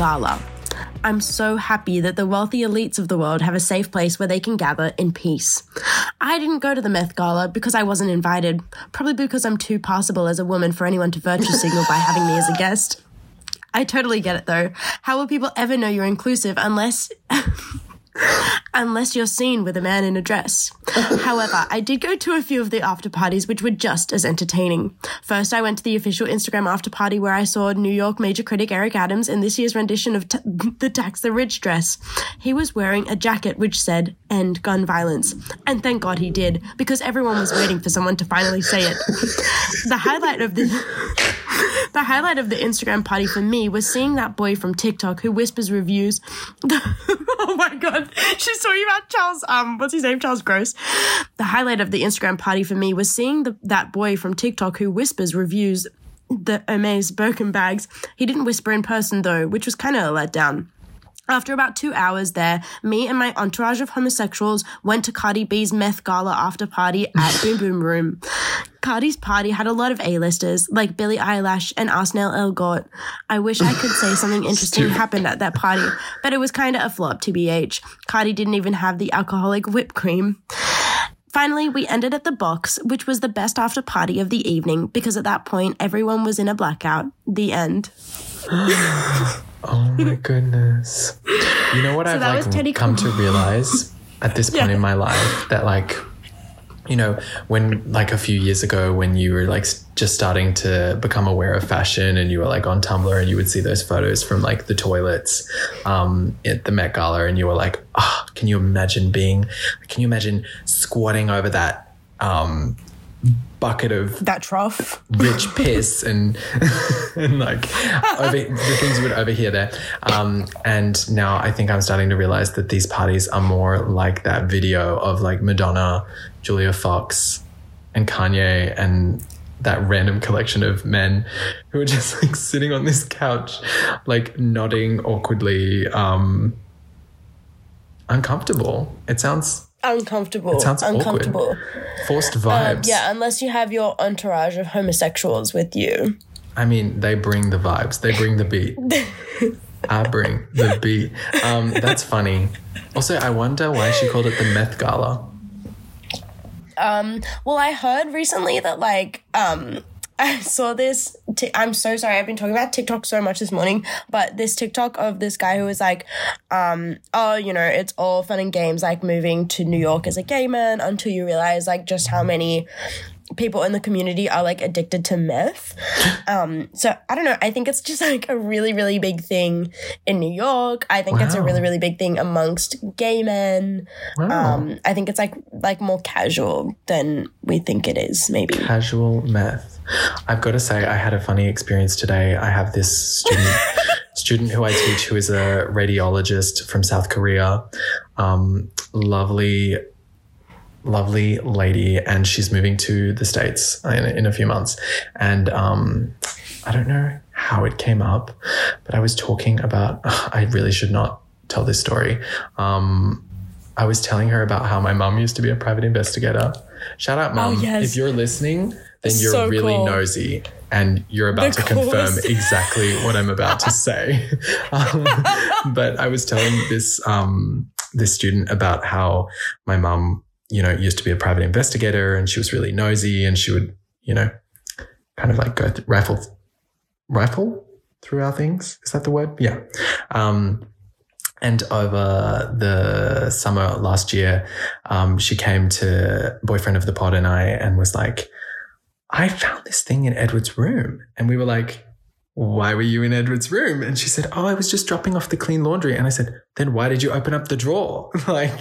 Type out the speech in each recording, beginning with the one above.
Gala. I'm so happy that the wealthy elites of the world have a safe place where they can gather in peace. I didn't go to the Meth Gala because I wasn't invited, probably because I'm too passable as a woman for anyone to virtue signal by having me as a guest. I totally get it though. How will people ever know you're inclusive unless unless you're seen with a man in a dress. However, I did go to a few of the after parties which were just as entertaining. First, I went to the official Instagram after party where I saw New York major critic Eric Adams in this year's rendition of t- the Tax the Rich dress. He was wearing a jacket which said "End Gun Violence," and thank God he did because everyone was waiting for someone to finally say it. the highlight of the the highlight of the Instagram party for me was seeing that boy from TikTok who whispers reviews. oh my god, she's talking about Charles. Um, what's his name? Charles Gross. The highlight of the Instagram party for me was seeing the, that boy from TikTok who whispers reviews the Hermes Birkin bags. He didn't whisper in person though, which was kind of a letdown. After about two hours there, me and my entourage of homosexuals went to Cardi B's meth gala after party at Boom Boom Room. Cardi's party had a lot of A-listers, like Billie Eilish and Ansel Elgort. I wish I could say something interesting happened at that party, but it was kind of a flop, TBH. Cardi didn't even have the alcoholic whipped cream. Finally, we ended at the box, which was the best after party of the evening because at that point everyone was in a blackout. The end. Oh my goodness. You know what was I've like come to realize at this point Yeah. in my life that like you know when like a few years ago when you were like just starting to become aware of fashion and you were like on Tumblr and you would see those photos from like the toilets um at the Met Gala and you were like ah can you imagine being can you imagine squatting over that um bucket of That trough. rich piss and and like over, the things you would overhear there. Um, and now I think I'm starting to realize that these parties are more like that video of like Madonna, Julia Fox, and Kanye and that random collection of men who are just like sitting on this couch, like nodding awkwardly, um, uncomfortable. It sounds Uncomfortable. It sounds awkward. uncomfortable. forced Um, vibes. yeah, unless you have your entourage of homosexuals with you. I mean, they bring the vibes. They bring the beat. I bring the beat. Um, that's funny. Also, I wonder why she called it the meth gala. Um, well, I heard recently that like um I saw this. I'm so sorry. I've been talking about TikTok so much this morning, but this TikTok of this guy who was like, um, oh, you know, it's all fun and games, like moving to New York as a gay man, until you realize like just how many people in the community are like addicted to meth. Um, so I don't know. I think it's just like a really, really big thing in New York. I think it's a really, really big thing amongst gay men. Wow. Um, I think it's like like more casual than we think it is. Maybe. Casual meth. I've got to say, I had a funny experience today. I have this student, student who I teach who is a radiologist from South Korea. Um, lovely, lovely lady, and she's moving to the States in, in a few months. And um, I don't know how it came up, but I was talking about, I really should not tell this story. Um, I was telling her about how my mum used to be a private investigator. Shout out, mum. Oh, yes. If you're listening, then you're So really cool. nosy and you're about The to confirm exactly what I'm about to say. Um, but I was telling this um, this student about how my mum, you know, used to be a private investigator and she was really nosy and she would, you know, kind of like go th- rifle rifle through our things. Is that the word? Yeah. Um, and over the summer last year, um, she came to boyfriend of the pod and I and was like, I found this thing in Edward's room. And we were like, why were you in Edward's room? And she said, Oh, I was just dropping off the clean laundry. And I said, Then why did you open up the drawer? like,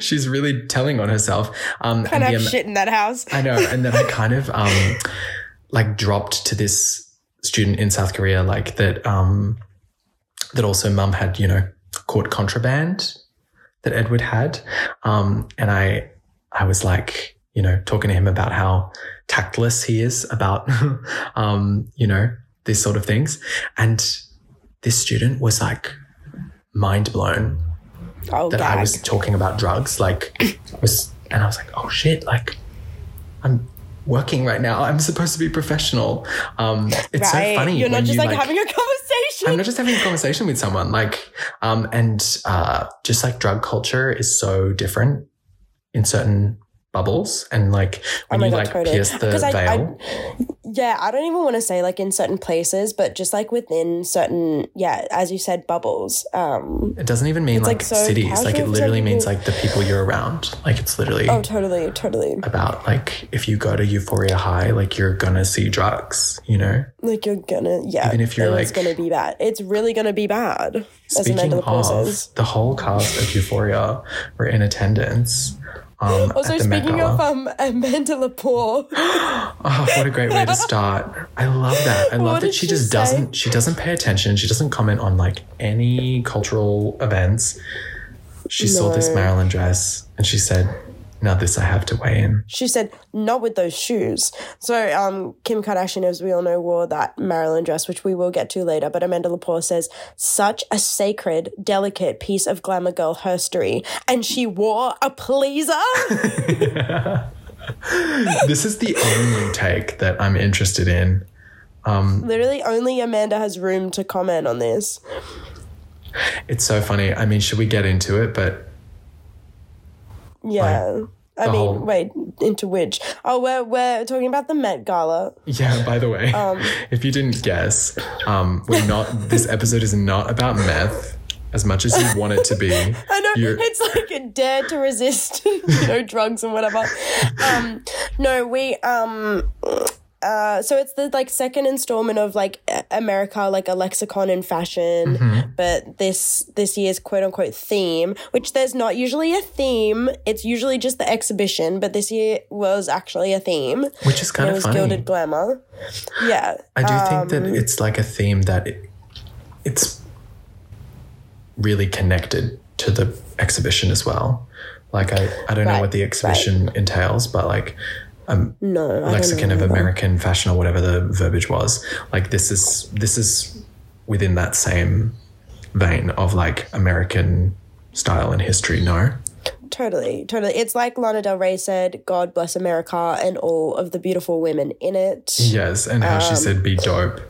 she's really telling on herself. Um, Can't and have the am- shit in that house. I know. And then I kind of um like dropped to this student in South Korea, like that um that also mum had, you know, caught contraband that Edward had. Um and I I was like, you know, talking to him about how tactless he is about um, you know, these sort of things. And this student was like mind blown Oh, that I was talking about drugs. Like, was and I was like, oh shit, like, I'm working right now. I'm supposed to be professional. Um, it's so funny. You're not just you, like, having a conversation. I'm not just having a conversation with someone. Like, um, and uh, just like drug culture is so different in certain bubbles, and like when Oh you God, like totally. pierce the Because I- I- veil. yeah, I don't even want to say like in certain places, but just like within certain, yeah, as you said, bubbles. Um, it doesn't even mean like, like, so cities. Like it literally means like the people you're around. Like it's literally oh, totally, totally. about like if you go to Euphoria High, like you're gonna see drugs. You know. Like you're gonna, yeah, Even if you're, like, it's gonna be bad. It's really gonna be bad. As Speaking Amanda Lepore of, the whole cast of Euphoria were in attendance. Um, Also, at the Met speaking of um, Amanda Lepore, Oh, what a great way to start. I love that. I love that she she just say? doesn't she doesn't pay attention. She doesn't comment on like any cultural events. She saw this No. Marilyn dress and she said, Now this I have to weigh in. she said, "Not with those shoes." So, um, Kim Kardashian, as we all know, wore that Marilyn dress, which we will get to later. But Amanda Lepore says, "Such a sacred, delicate piece of glamour girl herstory," and she wore a pleaser. this is the only take that I'm interested in. Literally, only Amanda has room to comment on this. It's so funny. I mean, should we get into it? But Yeah. I the mean, whole- wait, into which? Oh, we're, we're talking about the Met Gala. yeah, by the way, Um, if you didn't guess, um, we're not this episode is not about meth as much as you want it to be. I know You're- it's like a dare to resist, you know, drugs and whatever. Um, no, we um, uh, so it's the like second installment of like America, like a lexicon in fashion, Mm-hmm. but this this year's quote unquote theme, which there's not usually a theme. It's usually just the exhibition, but this year was actually a theme. Which is kind it of was funny. gilded glamour. Yeah, I do think that Um, it's like a theme that it, it's really connected to the exhibition as well. Like I, I don't know what the exhibition entails, but like no I lexicon of. American fashion or whatever the verbiage was. Like this is this is within that same vein of like American style and history. No, Totally, totally. It's like Lana Del Rey said, God bless America and all of the beautiful women in it. yes, and how she said, "Be dope,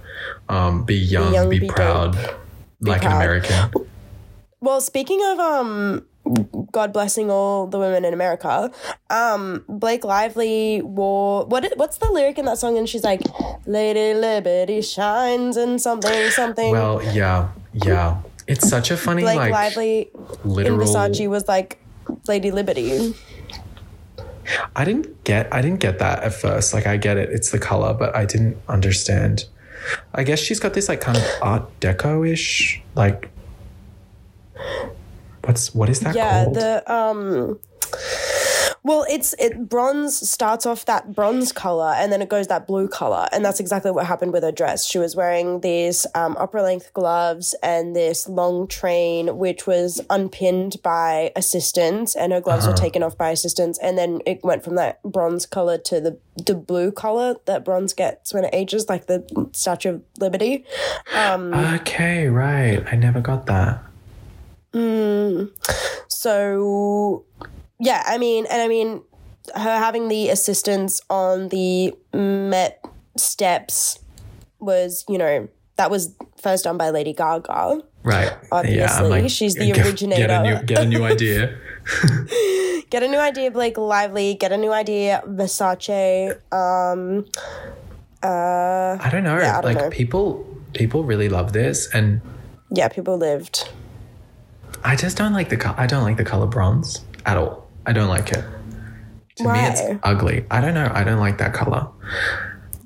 um, be young, be, young, be proud, like an proud. American." Well, speaking of um God blessing all the women in America, um Blake Lively wore what what's the lyric in that song and she's like Lady Liberty shines and something something Well, yeah, yeah. It's such a funny Blake like Lively in literal. Versace was like Lady Liberty. I didn't get I didn't get that at first. Like I get it, it's the color, but I didn't understand. I guess she's got this like kind of Art Deco ish like. What's what is that Yeah, called? the um well, it's it bronze starts off that bronze color and then it goes that blue color, and that's exactly what happened with her dress. She was wearing these um, upper length gloves and this long train, which was unpinned by assistants, and her gloves Uh-huh. were taken off by assistants, and then it went from that bronze color to the the blue color that bronze gets when it ages, like the Statue of Liberty. Um, okay, right. I never got that. So, yeah, I mean, and I mean, her having the assistance on the Met steps was, you know, that was first done by Lady Gaga. Right. Obviously, she's the get- Get a originator. new get a new idea. Get a new idea, Blake Lively. Get a new idea, Versace. Um, uh, I don't know. Yeah, I don't like know. people people really love this and yeah, people lived. I just don't like the color. I don't like the color bronze at all. I don't like it. To me, it's ugly. I don't know. I don't like that color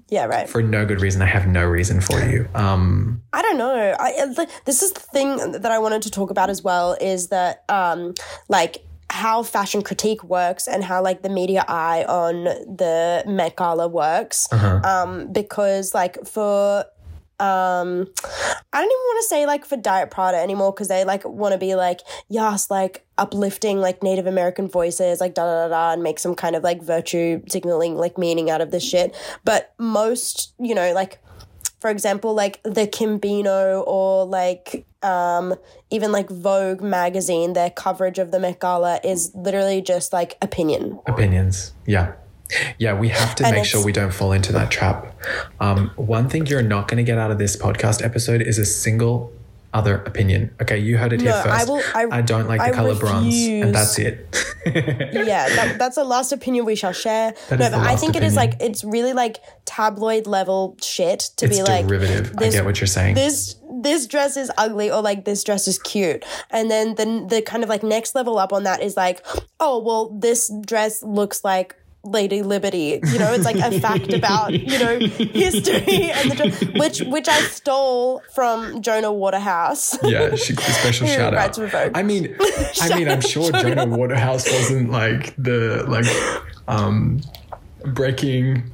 Yeah, right. for no good reason. I have no reason for you. Um, I don't know. I uh, this is the thing that I wanted to talk about as well is that um like how fashion critique works and how like the media eye on the Met Gala works. Um because like for um I don't even want to say like for Diet Prada anymore because they like want to be like yes like uplifting like Native American voices like da da da and make some kind of like virtue signaling like meaning out of this shit but most you know like for example, like the Kimbino or like um, even like Vogue magazine, their coverage of the Met Gala is literally just like opinion. opinions. Yeah. Yeah, we have to And make sure we don't fall into that trap. Um, one thing you're not going to get out of this podcast episode is a single other opinion. Okay, you heard it here first. I will- I- don't like the I color bronze, and that's it. yeah, that, that's the last opinion we shall share. That no, but I think it is like it's really like tabloid level shit to it's be like derivative. I this- get what you're saying. this this dress is ugly or like this dress is cute and then the the kind of like next level up on that is like oh well this dress looks like Lady Liberty, you know, it's like a fact about you know history and the which which I stole from Jonah Waterhouse. yeah, she a special shout out. writes with Vogue. I mean, I mean, I'm sure Jonah Waterhouse wasn't like the like um breaking.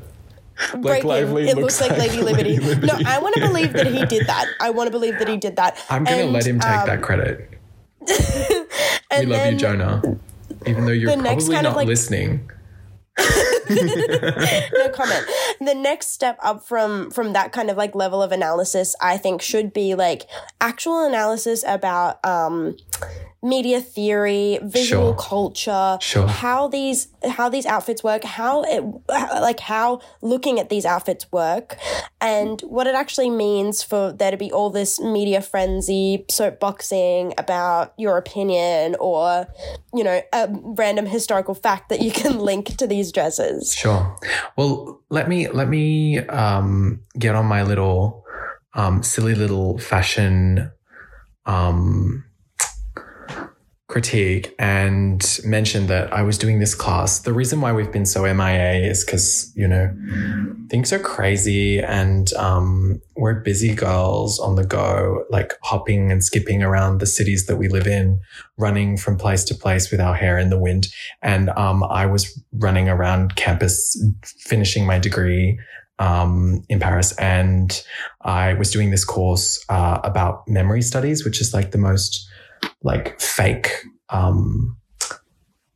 Blake. Lively it looks, like, Lady Liberty. No, I want to believe that he did that. I want to believe that he did that. I'm gonna And, let him take um, that credit. We love you, Jonah. Even though you're probably not like- listening. no comment. The next step up from from that kind of like level of analysis, I think, should be like actual analysis about um media theory, visual Sure. culture, Sure. how these how these outfits work, how it like how looking at these outfits work, and what it actually means for there to be all this media frenzy, soapboxing about your opinion or you know a random historical fact that you can link to these dresses. Sure. Well, let me let me um, get on my little um, silly little fashion um, critique and mention that I was doing this class. The reason why we've been so MIA is because you know things are crazy and um, we're busy girls on the go, like hopping and skipping around the cities that we live in, running from place to place with our hair in the wind. And um, I was running around campus, finishing my degree um, in Paris, and I was doing this course uh, about memory studies, which is like the most like fake. Um,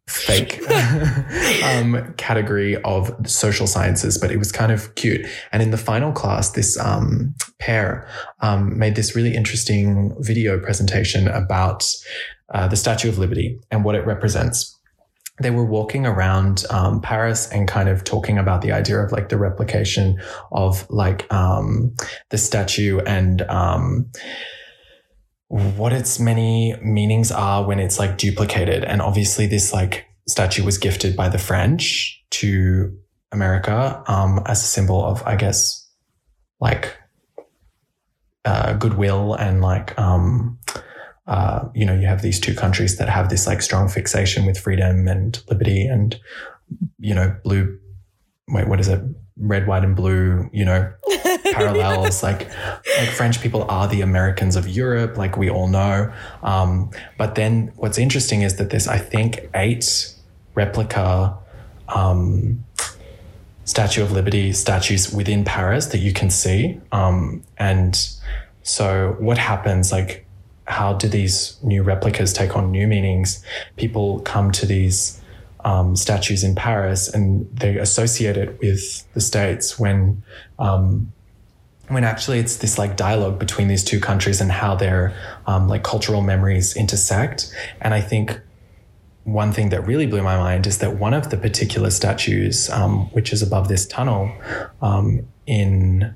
fake um, category of social sciences, but it was kind of cute. And in the final class, this um, pair um, made this really interesting video presentation about uh, the Statue of Liberty and what it represents. They were walking around um, Paris and kind of talking about the idea of like the replication of like um, the statue and um, what its many meanings are when it's like duplicated. And obviously, this like statue was gifted by the French to America um, as a symbol of, I guess, like uh, goodwill and like, um, uh, you know, you have these two countries that have this like strong fixation with freedom and liberty and, you know, blue. Wait, what is it? Red, white, and blue, you know, parallels. like, like French people are the Americans of Europe, like we all know. Um, but then what's interesting is that there's, I think, eight replica um, Statue of Liberty statues within Paris that you can see. Um, and so, what happens? Like, how do these new replicas take on new meanings? People come to these um, statues in Paris and they associate it with the States when. Um, when actually it's this like dialogue between these two countries and how their um, like cultural memories intersect. And I think one thing that really blew my mind is that one of the particular statues, um, which is above this tunnel, um, in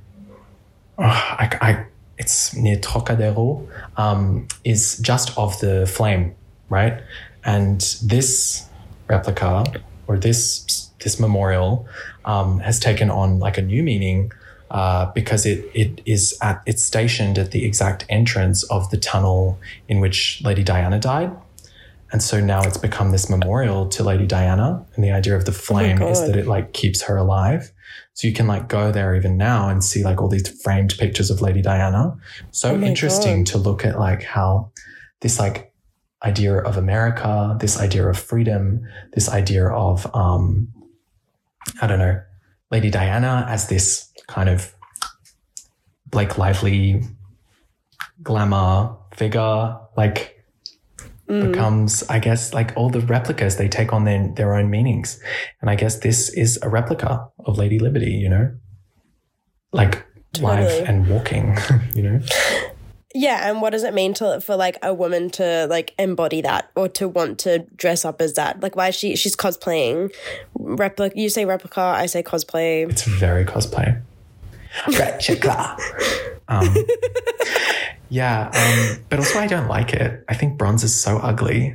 oh, I, I, it's near Trocadero, um, is just of the flame, right? And this replica or this this memorial um, has taken on like a new meaning uh, because it it is at it's stationed at the exact entrance of the tunnel in which Lady Diana died. And so now it's become this memorial to Lady Diana. And the idea of the flame is that it like keeps her alive. So you can like go there even now and see like all these framed pictures of Lady Diana. So Oh interesting God. to look at like how this like idea of America, this idea of freedom, this idea of um I don't know, Lady Diana as this kind of Blake Lively glamour figure, like Mm. becomes, I guess, like all the replicas, they take on their, their own meanings. And I guess this is a replica of Lady Liberty, you know? Like Totally. live and walking, you know? Yeah, and what does it mean to for like a woman to like embody that or to want to dress up as that? Like, why is she she's cosplaying? Replica. You say replica. I say cosplay. It's very cosplay. Replica. um, yeah, um, but also I don't like it. I think bronze is so ugly.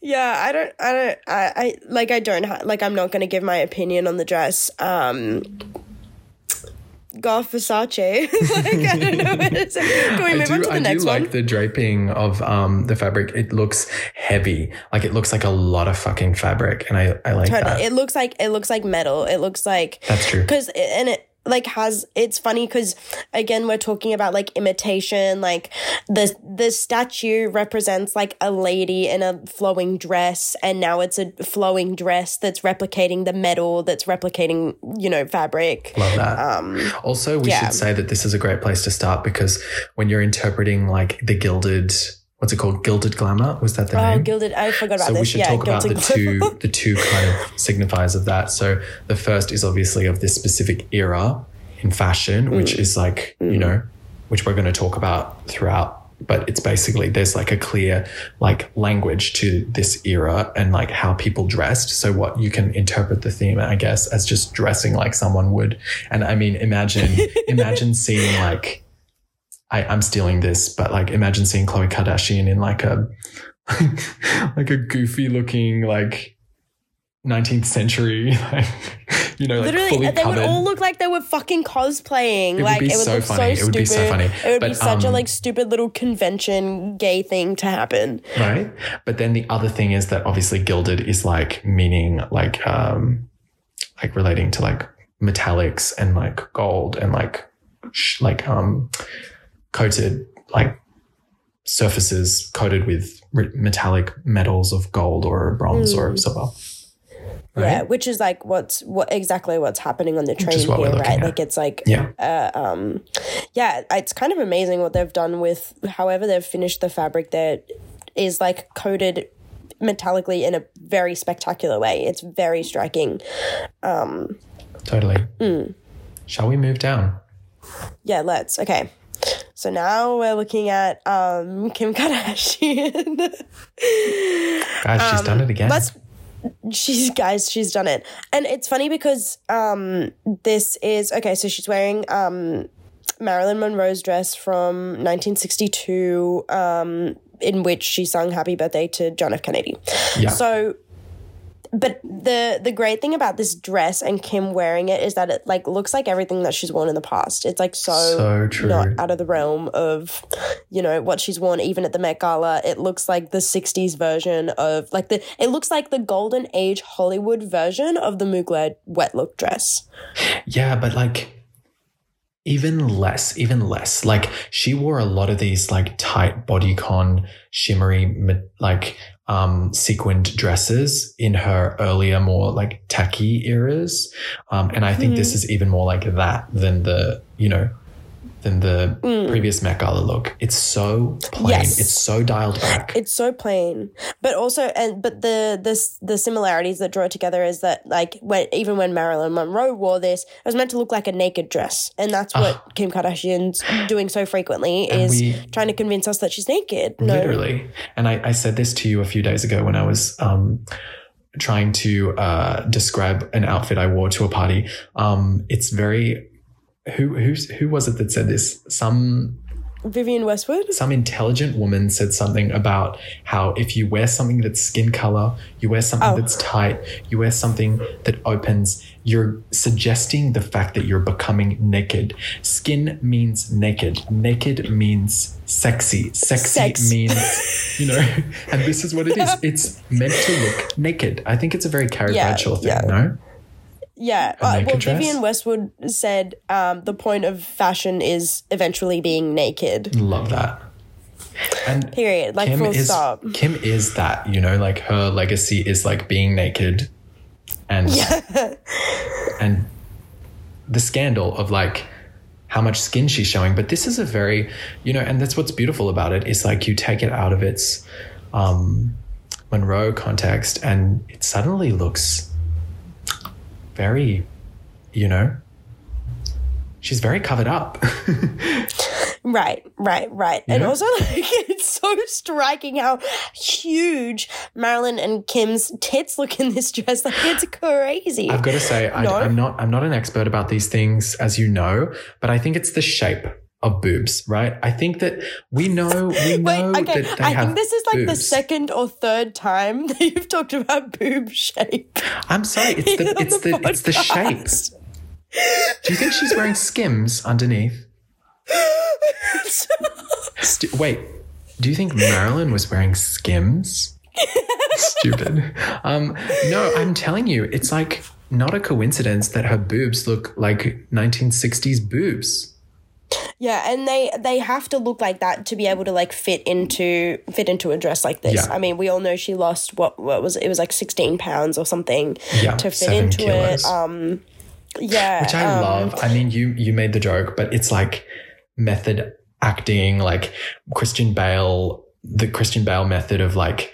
yeah, I don't, I don't, I, I like, I don't, ha- like, I'm not going to give my opinion on the dress. Um, Golf Versace. like, I don't know what to say. Can we I move do, on to the I next do one? like the draping of um, the fabric. It looks heavy. Like it looks like a lot of fucking fabric. And I, I like Totally. that. It looks like it looks like metal. It looks like That's true. because and it like has it's funny because again we're talking about like imitation like the the statue represents like a lady in a flowing dress and now it's a flowing dress that's replicating the metal that's replicating you know fabric Love that. also, we Um, yeah. should say that this is a great place to start because when you're interpreting like the gilded, what's it called? Gilded glamour? Was that the oh name? gilded i forgot about so this we should yeah talk about the two the two kind of signifiers of that. So the first is obviously of this specific era in fashion, Mm. which is like you know, which we're going to talk about throughout. But it's basically there's like a clear like language to this era and like how people dressed. So what you can interpret the theme, I guess, as just dressing like someone would. And I mean, imagine imagine seeing like I, I'm stealing this, but like imagine seeing Khloe Kardashian in like a like a goofy looking like 19th century like you know like Literally, they would all look like they were fucking cosplaying. would like be it would be so look funny. so It would stupid. be so funny. It would be But, such a um, like stupid little convention gay thing to happen. right but then the other thing is that obviously gilded is like meaning like um like relating to like metallics and like gold and like sh- like um coated like surfaces coated with metallic metals of gold or bronze or silver Yeah, right? which is like what's what exactly what's happening on the train is what we're here, right? at. Like it's like yeah uh, um yeah, it's kind of amazing what they've done with however they've finished the fabric that is like coated metallically in a very spectacular way. It's very striking. Um, totally Mm. shall we move down Yeah, let's. Okay. So now we're looking at um Kim Kardashian. guys she's done it again. Um, let's she's guys she's done it. And it's funny because um this is okay so she's wearing um marilyn monroe's dress from 1962 um in which she sung happy birthday to john f. Kennedy. Yeah. So but the the great thing about this dress and kim wearing it is that it like looks like everything that she's worn in the past it's like so, So true. not out of the realm of you know what she's worn even at the met gala it looks like the 60s version of like the it looks like the golden age hollywood version of the mugler wet look dress Yeah, but like even less, even less. Like she wore a lot of these like tight bodycon, shimmery, like um sequined dresses in her earlier, more like tacky eras. Um, and I think this is even more like that than the, you know, than the previous Met Gala look. It's so plain. Yes. It's so dialed back. it's so plain but also and but the this the similarities that draw it together is that like when even when marilyn monroe wore this it was meant to look like a naked dress and that's what kim kardashian's doing so frequently is we- trying to convince us that she's naked no Literally. And I, I said this to you a few days ago when I was um, trying to uh, describe an outfit I wore to a party. Um, it's very who who's who was it that said this? Some vivienne westwood some intelligent woman said something about how if you wear something that's skin color, you wear something Oh. that's tight, you wear something that opens, you're suggesting the fact that you're becoming naked. Skin means naked. Naked means sexy. Sexy Sex. means, you know, and this is what it is. It's meant to look naked. I think it's a very caricatural Yeah, thing, yeah. no? Yeah uh, well dress? vivienne westwood said um, the point of fashion is eventually being naked Love that. And period like full is stop Kim is that, you know, like her legacy is like being naked and and the scandal of like how much skin she's showing. But this is a very, you know, and that's what's beautiful about it is like you take it out of its um Monroe context and it suddenly looks very, you know, she's very covered up. Right, right, right. And also, like, it's so striking how huge Marilyn and Kim's tits look in this dress. Like, it's crazy. I've got to say, I, No? I'm not I'm not an expert about these things, as you know, but I think it's the shape of boobs, right? I think that we know we know Wait, okay. that they I have think this is like the second or third time that you've talked about boob shape. I'm sorry, it's the it's the the it's the shape. Do you think she's wearing skims underneath? Stu- wait, do you think Marilyn was wearing skims? Stupid. Um, no, I'm telling you, it's like not a coincidence that her boobs look like 1960s boobs. Yeah, and they they have to look like that to be able to like fit into fit into a dress like this. Yeah. I mean, we all know she lost what what was it, it was like sixteen pounds or something Yeah, to fit into kilos. it. Um, yeah, which I um, love. I mean, you you made the joke, but it's like method acting, like Christian Bale, the Christian Bale method of like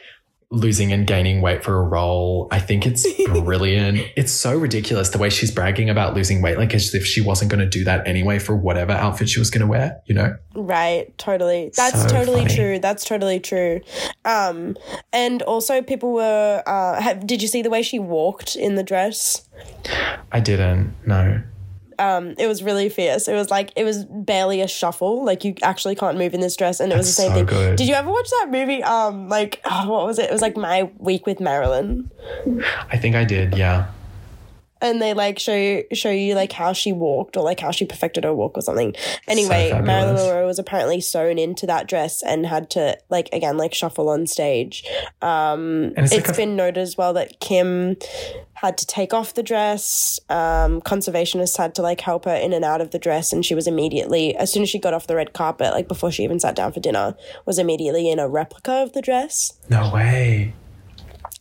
losing and gaining weight for a role. I think it's brilliant. it's so ridiculous the way she's bragging about losing weight, like as if she wasn't going to do that anyway for whatever outfit she was going to wear. You know? Right, totally. That's So totally funny. true. That's totally true. Um, and also people were. Uh, have, did you see the way she walked in the dress? I didn't. No. Um, it was really fierce. It was like it was barely a shuffle. Like you actually can't move in this dress, and it was the same so thing. good. Did you ever watch that movie? Um, like oh, what was it? It was like My Week with Marilyn. I think I did. Yeah. and they like show you show you like how she walked or like how she perfected her walk or something. Anyway, fabulous. Marilyn Monroe was apparently sewn into that dress and had to like again like shuffle on stage. Um, it's it's like a- been noted as well that Kim had to take off the dress. Um, conservationists had to like help her in and out of the dress, and she was immediately as soon as she got off the red carpet, like before she even sat down for dinner, was immediately in a replica of the dress. No way.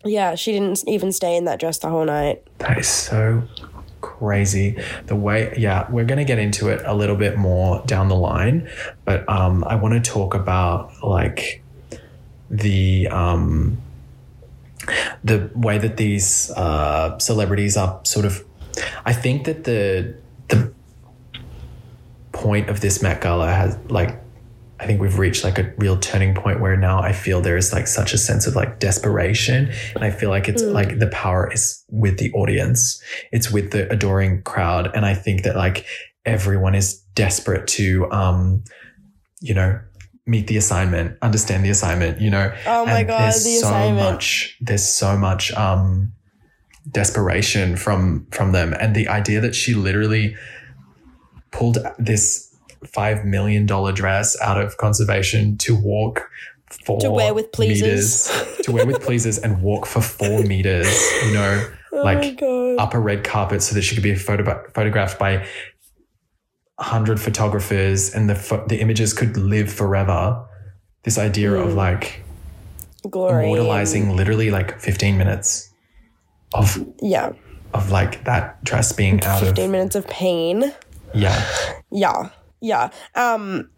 Yeah, she didn't even stay in that dress the whole night. That is so crazy. The way, yeah, we're going to get into it a little bit more down the line, but um, I want to talk about like the um, the way that these uh, celebrities are sort of. I think that the the point of this Met Gala has like I think we've reached like a real turning point where now I feel there is like such a sense of like desperation. And I feel like it's like the power is with the audience, it's with the adoring crowd. And I think that like everyone is desperate to, um, you know, meet the assignment, understand the assignment, you know. Oh my And god, there's the so assignment. much, there's so much, um, desperation from from them and the idea that she literally pulled this five million dollar dress out of conservation to walk for To wear with pleasers. meters, to wear with pleasers and walk for four meters you know Oh like up a red carpet so that she could be photo- photographed by 100 photographers and the the images could live forever this idea of Hmm. like Glory. immortalizing literally like 15 minutes of Yeah. of like that dress being out of 15 minutes of pain. yeah Yeah. Yeah. Um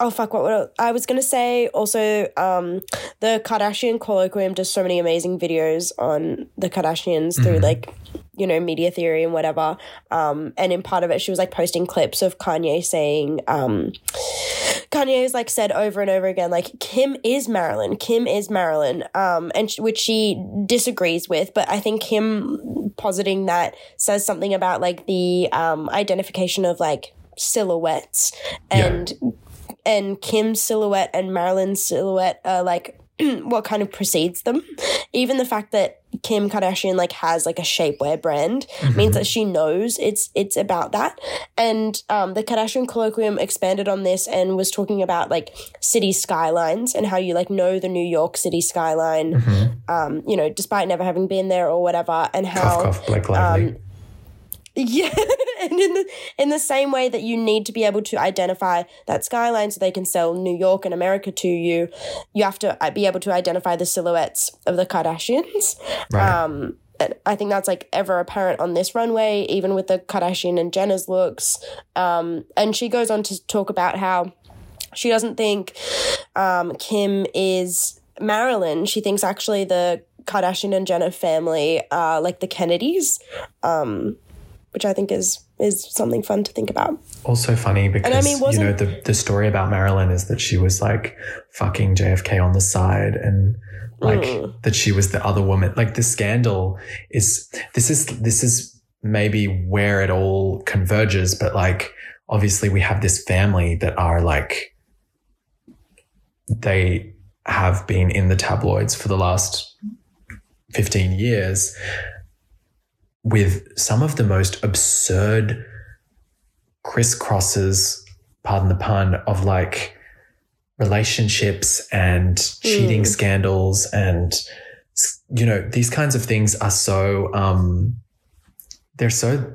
oh fuck what, what I was gonna say also um the Kardashian Kolloquium does so many amazing videos on the Kardashians through like you know media theory and whatever. Um and in part of it she was like posting clips of Kanye saying um Kanye has like said over and over again, like Kim is Marilyn, Kim is Marilyn, um, and sh- which she disagrees with. But I think him positing that says something about like the um, identification of like silhouettes and and Kim's silhouette and Marilyn's silhouette are like what kind of precedes them. Even the fact that Kim Kardashian like has like a shapewear brand means that she knows it's it's about that. And um, the Kardashian Kolloquium expanded on this and was talking about like city skylines and how you like know the New York City skyline, um, you know, despite never having been there or whatever, and how cough cough um, yeah, and in the in the same way that you need to be able to identify that skyline so they can sell New York and America to you, you have to uh, be able to identify the silhouettes of the Kardashians. right Um, and I think that's like ever apparent on this runway, even with the Kardashian and Jenner's looks. Um, and she goes on to talk about how she doesn't think um, Kim is Marilyn. She thinks actually the Kardashian and Jenner family are like the Kennedys. Um, which I think is is something fun to think about. Also funny because I mean, you know the the story about Marilyn is that she was like fucking JFK on the side and like Mm. that she was the other woman. Like the scandal is this is this is maybe where it all converges, but like obviously we have this family that are like they have been in the tabloids for the last 15 years with some of the most absurd crisscrosses, pardon the pun, of like relationships and cheating Mm. scandals and you know these kinds of things are so um they're so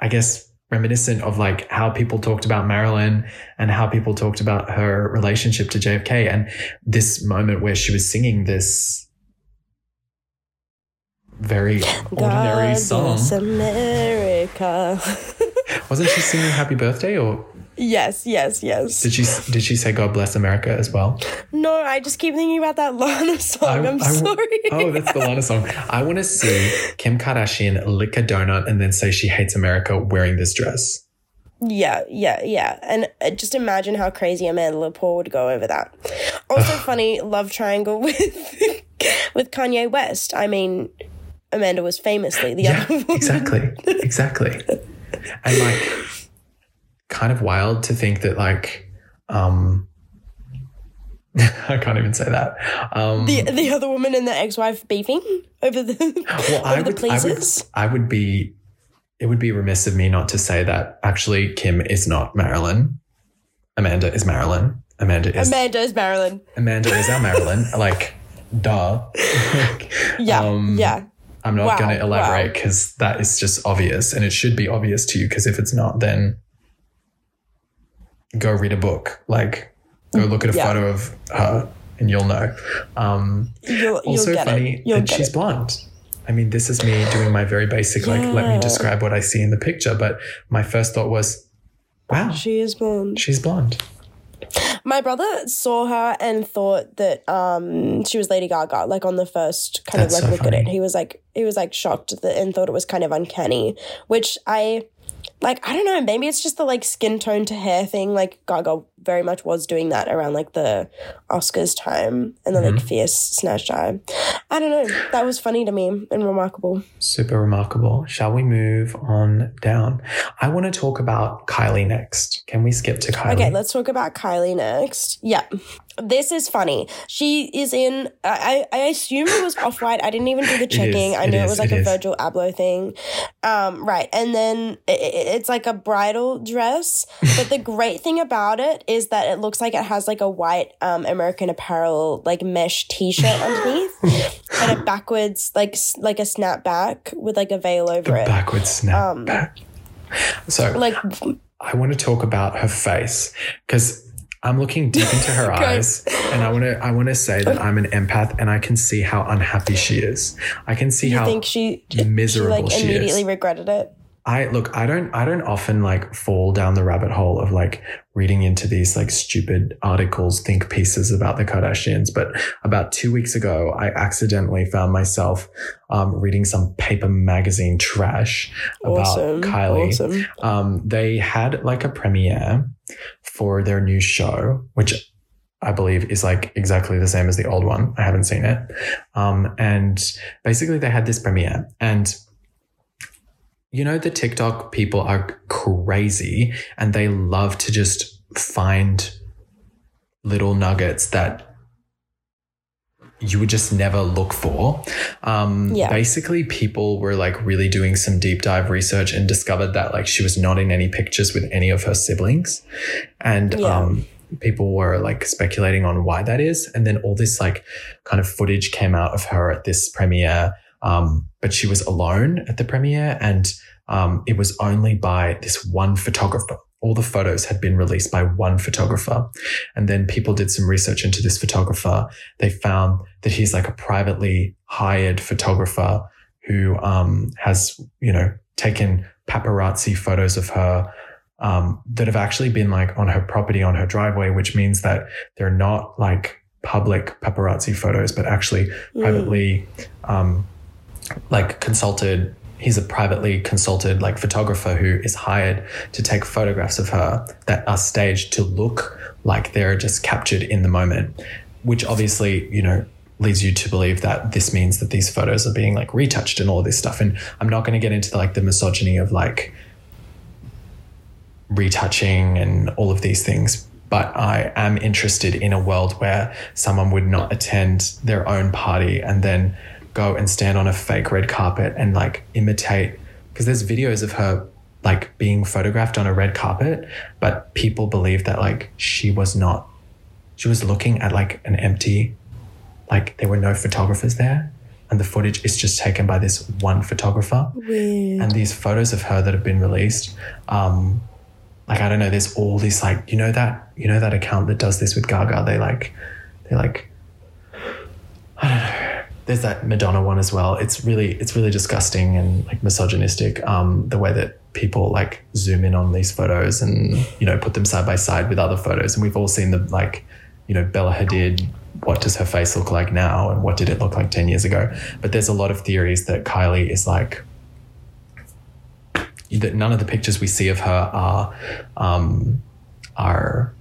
i guess reminiscent of like how people talked about marilyn and how people talked about her relationship to jfk and this moment where she was singing this very ordinary God song bless America. wasn't she singing happy birthday or yes, yes, yes. did she did she say god bless america as well No, I just keep thinking about that Lana song. I- I'm I- sorry. Oh, that's the Lana song. I want to see Kim Kardashian lick a donut and then say she hates America wearing this dress. Yeah, yeah, yeah. And uh, just imagine how crazy Amanda Lepore would go over that. Also funny love triangle with with Kanye West. I mean, Amanda was famously the Yeah, other woman. exactly. Exactly. And like kind of wild to think that like um I can't even say that. Um The the other woman and the ex-wife beefing over the well, over I the would, I would. I would be it would be remiss of me not to say that actually Kim is not Marilyn. Amanda is Marilyn. Amanda is Amanda is Marilyn. Amanda is our Marilyn. like, duh. Yeah, Um, yeah. I'm not Wow, going to elaborate wow. because that is just obvious and it should be obvious to you because if it's not, then go read a book. Like, go look at a Yeah. photo of her and you'll know. Um, You'll, you'll also get funny that she's it. blonde. I mean, this is me doing my very basic, like, let me describe what I see in the picture. But my first thought was, wow, She is blonde. she's blonde. My brother saw her and thought that um she was Lady Gaga, like on the first kind That's of like so look at it. He was like he was like shocked that, and thought it was kind of uncanny, which I like I don't know, maybe it's just the like skin tone to hair thing. Like Gaga very much was doing that around like the Oscars time and the Mm-hmm. like fierce snatch time. I don't know. That was funny to me and remarkable. Super remarkable. Shall we move on down? I want to talk about Kylie next. Can we skip to Kylie? Okay, let's talk about Kylie next. Yeah. This is funny. She is in. I I assumed it was off white. I didn't even do the checking. is, I knew it is, was like it a is. Virgil Abloh thing. Um, right, and then it- it's like a bridal dress. But the great thing about it is that it looks like it has like a white um, American Apparel like mesh T-shirt underneath, and a backwards like like a snapback with like a veil over the it. backward snap back. So Um, Like I want to talk about her face because I'm looking deep into her eyes, and I want to I want to say that I'm an empath, and I can see how unhappy she is. I can see you how think she miserable she like she immediately is. regretted it. I look, I don't, I don't often like fall down the rabbit hole of like reading into these like stupid articles, think pieces about the Kardashians. But about two weeks ago, I accidentally found myself um, reading some paper magazine trash about Awesome. Kylie. Awesome. Um, they had like a premiere for their new show, which I believe is like exactly the same as the old one. I haven't seen it. Um, and basically, they had this premiere, and you know, the TikTok people are crazy and they love to just find little nuggets that you would just never look for. Um, Yeah. Basically, people were like really doing some deep dive research and discovered that like she was not in any pictures with any of her siblings. And Yeah. um, people were like speculating on why that is. And then all this like kind of footage came out of her at this premiere. Um, but she was alone at the premiere and um, it was only by this one photographer. All the photos had been released by one photographer. And then people did some research into this photographer. They found that he's like a privately hired photographer who um, has, you know, taken paparazzi photos of her um, that have actually been like on her property, on her driveway, which means that they're not like public paparazzi photos, but actually Mm. privately um, like consulted he's a privately consulted like photographer who is hired to take photographs of her that are staged to look like they're just captured in the moment which obviously you know leads you to believe that this means that these photos are being like retouched and all this stuff. And i'm not going to get into like the misogyny of like retouching and all of these things but I am interested in a world where someone would not attend their own party and then go and stand on a fake red carpet and like imitate because there's videos of her like being photographed on a red carpet but people believe that like she was not she was looking at like an empty like there were no photographers there and the footage is just taken by this one photographer. Weird. and these photos of her that have been released um like i don't know there's all this like you know that you know that account that does this with gaga? They like they like i don't know there's that madonna one as well. It's really it's really disgusting and like misogynistic um the way that people like zoom in on these photos and you know put them side by side with other photos. And we've all seen the like you know bella hadid what does her face look like now and what did it look like 10 years ago? But there's a lot of theories that kylie is like that none of the pictures we see of her are um, are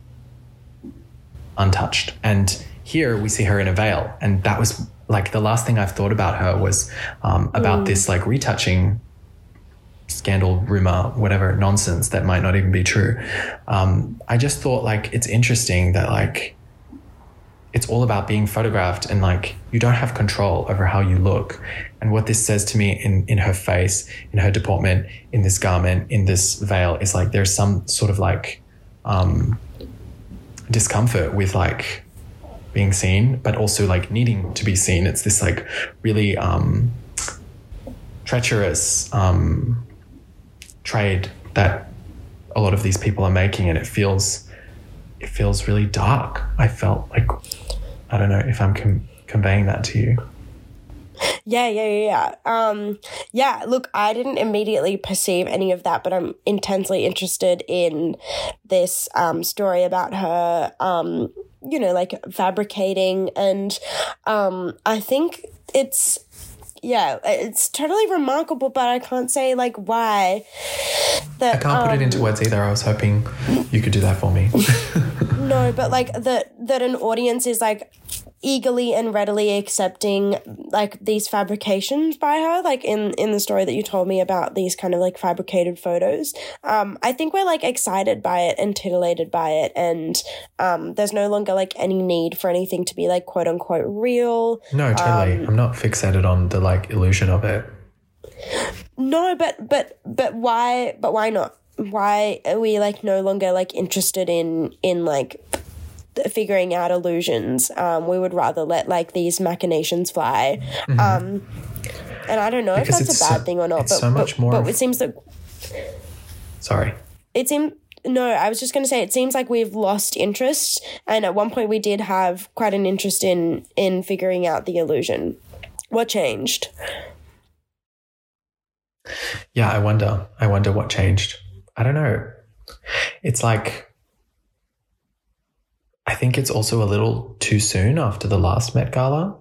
untouched. And here we see her in a veil, and that was like the last thing I've thought about her was um, about this like retouching scandal, rumor, whatever nonsense that might not even be true. Um, I just thought like it's interesting that like it's all about being photographed and like you don't have control over how you look. And what this says to me in, in her face, in her deportment, in this garment, in this veil is like there's some sort of like um, discomfort with like being seen, but also like needing to be seen. It's this like really um, treacherous um, trade that a lot of these people are making, and it feels it feels really dark. I felt like I don't know if I'm com- conveying that to you. Yeah, yeah, yeah, yeah. Um, yeah, look, I didn't immediately perceive any of that, but I'm intensely interested in this um, story about her, um, you know, like fabricating. And um, I think it's, yeah, it's totally remarkable, but I can't say like why. That, I can't put it into words either. I was hoping you could do that for me. no, but like that that an audience is like eagerly and readily accepting like these fabrications by her like in in the story that you told me about these kind of like fabricated photos um i think we're like excited by it and titillated by it and um there's no longer like any need for anything to be like quote unquote real no, totally. I'm not fixated on the like illusion of it. no but but but why but why not why are we like no longer like interested in in like figuring out illusions um we would rather let like these machinations fly um and i don't know Mm-hmm. Because if that's a bad so- thing or not but, so much but, more but it seems that Sorry. it seemed no i was just going to say it seems like we've lost interest and at one point we did have quite an interest in in figuring out the illusion what changed Yeah, I wonder. I wonder what changed. I don't know. It's like I think it's also a little too soon after the last Met Gala.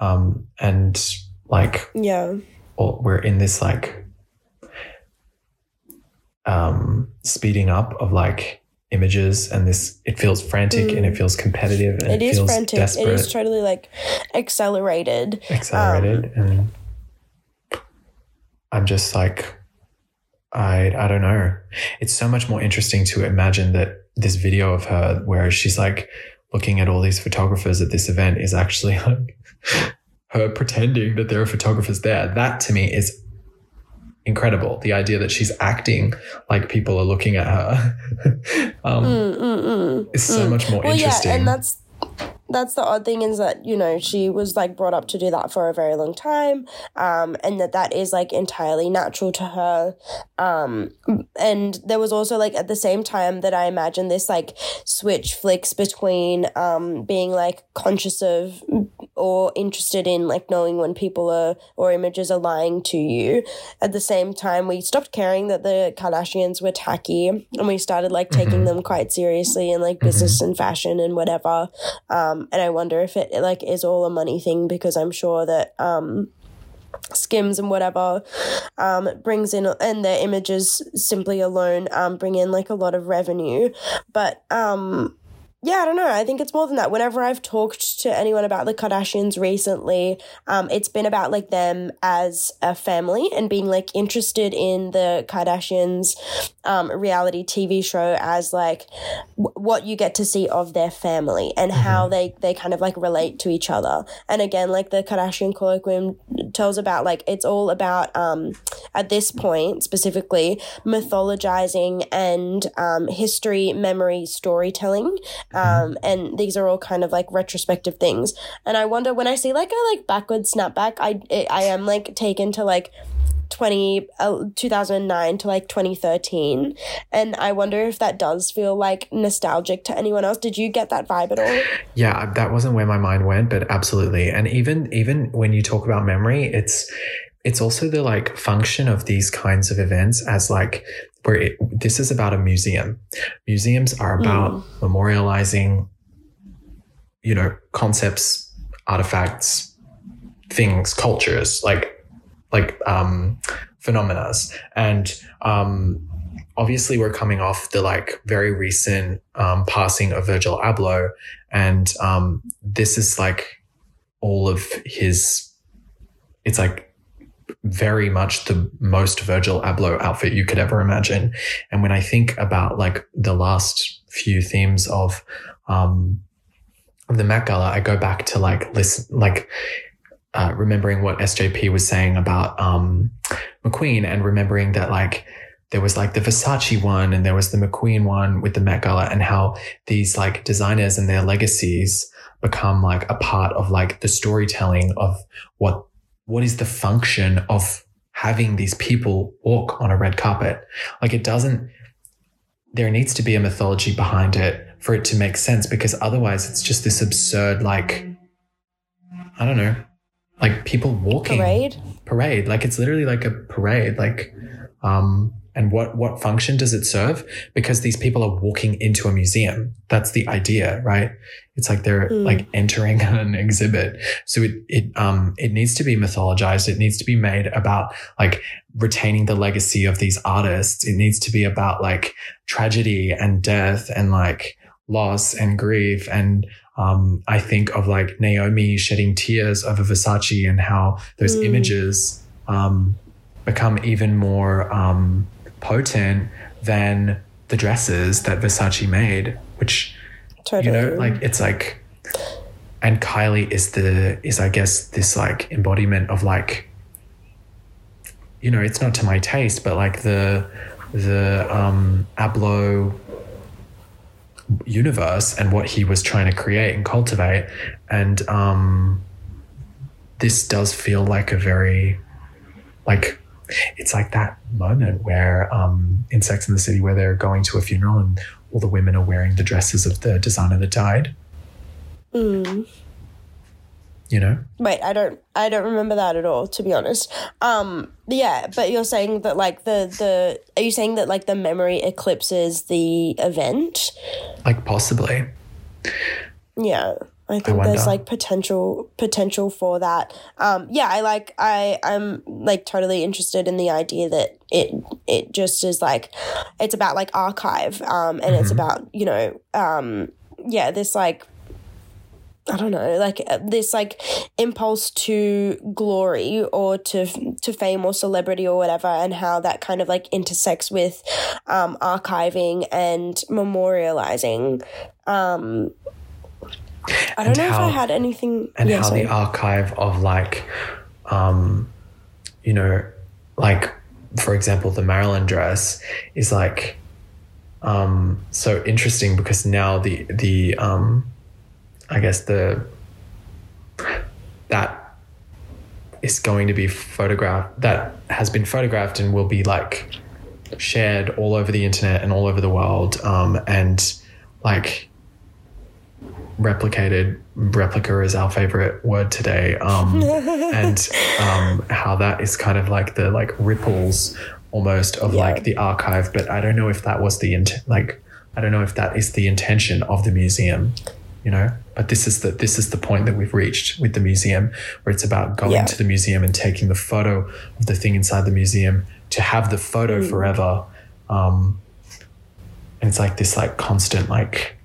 Um, and like yeah. we're in this like um speeding up of like images and this it feels frantic and it feels competitive and Mm. it it, is feels frantic. Desperate it is totally like accelerated. Accelerated Um, and i'm just like i i don't know. It's so much more interesting to imagine that this video of her where she's like looking at all these photographers at this event is actually like her pretending that there are photographers there. That to me is incredible. The idea that she's acting like people are looking at her um, Mm, mm, mm. is so much more well interesting yeah and that's that's the odd thing is that you know she was like brought up to do that for a very long time um and that that is like entirely natural to her. Um and there was also like at the same time that i imagine this like switch flicks between um being like conscious of or interested in like knowing when people are or images are lying to you. At the same time we stopped caring that the kardashians were tacky and we started like taking them quite seriously in like business and fashion and whatever. Um and i wonder if it like is all a money thing because i'm sure that um skims and whatever um, brings in and their images simply alone um, bring in like a lot of revenue. But um yeah, I don't know. I think it's more than that. Whenever I've talked to anyone about the Kardashians recently, um, it's been about like them as a family and being like interested in the Kardashians um, reality TV show as like w- what you get to see of their family and mm-hmm. how they, they kind of like relate to each other. And again, like the Kardashian Kolloquium tells about like it's all about um, at this point specifically mythologizing and um, history, memory, storytelling um, and these are all kind of like retrospective things. And I wonder when I see like a like backward snapback, I I am like taken to like 20 uh, 2009 to like 2013 and i wonder if that does feel like nostalgic to anyone else. Did you get that vibe at all? Yeah that wasn't where my mind went but absolutely. And even even when you talk about memory it's it's also the like function of these kinds of events as like where it, this is about a museum. Museums are about mm. memorializing, you know, concepts, artifacts, things, cultures, like like um, phenomena. And um, obviously, we're coming off the like very recent um, passing of Virgil Abloh, and um, this is like all of his. It's like very much the most Virgil Abloh outfit you could ever imagine. And when I think about like the last few themes of, um, the Met Gala, I go back to like listen, like, uh, remembering what SJP was saying about, um, McQueen and remembering that like, there was like the Versace one and there was the McQueen one with the Met Gala and how these like designers and their legacies become like a part of like the storytelling of what what is the function of having these people walk on a red carpet? Like it doesn't, there needs to be a mythology behind it for it to make sense because otherwise it's just this absurd, like, I don't know, like people walking parade. Parade. Like it's literally like a parade. Like, um, and what what function does it serve? Because these people are walking into a museum. That's the idea right? It's like they're mm. like entering an exhibit. So it it um it needs to be mythologized. It needs to be made about like retaining the legacy of these artists. It needs to be about like tragedy and death and like loss and grief and um, I think of like Naomi shedding tears over Versace and how those mm. images um, become even more um, potent than the dresses that Versace made, which totally. you know, like it's like and Kylie is the is I guess this like embodiment of like you know, it's not to my taste, but like the the um Abloh universe and what he was trying to create and cultivate. And um this does feel like a very like it's like that moment where um, in Sex in the City where they're going to a funeral and all the women are wearing the dresses of the designer that died. Mm. You know? Wait, I don't I don't remember that at all, to be honest. Um yeah, but you're saying that like the the are you saying that like the memory eclipses the event? Like possibly. Yeah. I think I there's like potential potential for that. Um, yeah, I like I I'm like totally interested in the idea that it it just is like it's about like archive um, and mm-hmm. it's about you know um, yeah this like I don't know, like uh, this like impulse to glory or to to fame or celebrity or whatever, and how that kind of like intersects with um, archiving and memorializing. Um, I don't know how, if I had anything. And yeah, how sorry. the archive of like, um, you know, like for example, the Marilyn dress is like um, so interesting because now the the um, I guess the that is going to be photographed that has been photographed and will be like shared all over the internet and all over the world um, and like replicated replica is our favorite word today um, and um, how that is kind of like the like ripples almost of yeah. like the archive but i don't know if that was the intent like i don't know if that is the intention of the museum you know. But this is the this is the point that we've reached with the museum, where it's about going Yeah. to the museum and taking the photo of the thing inside the museum to have the photo Mm. forever. Um, and it's like this like constant like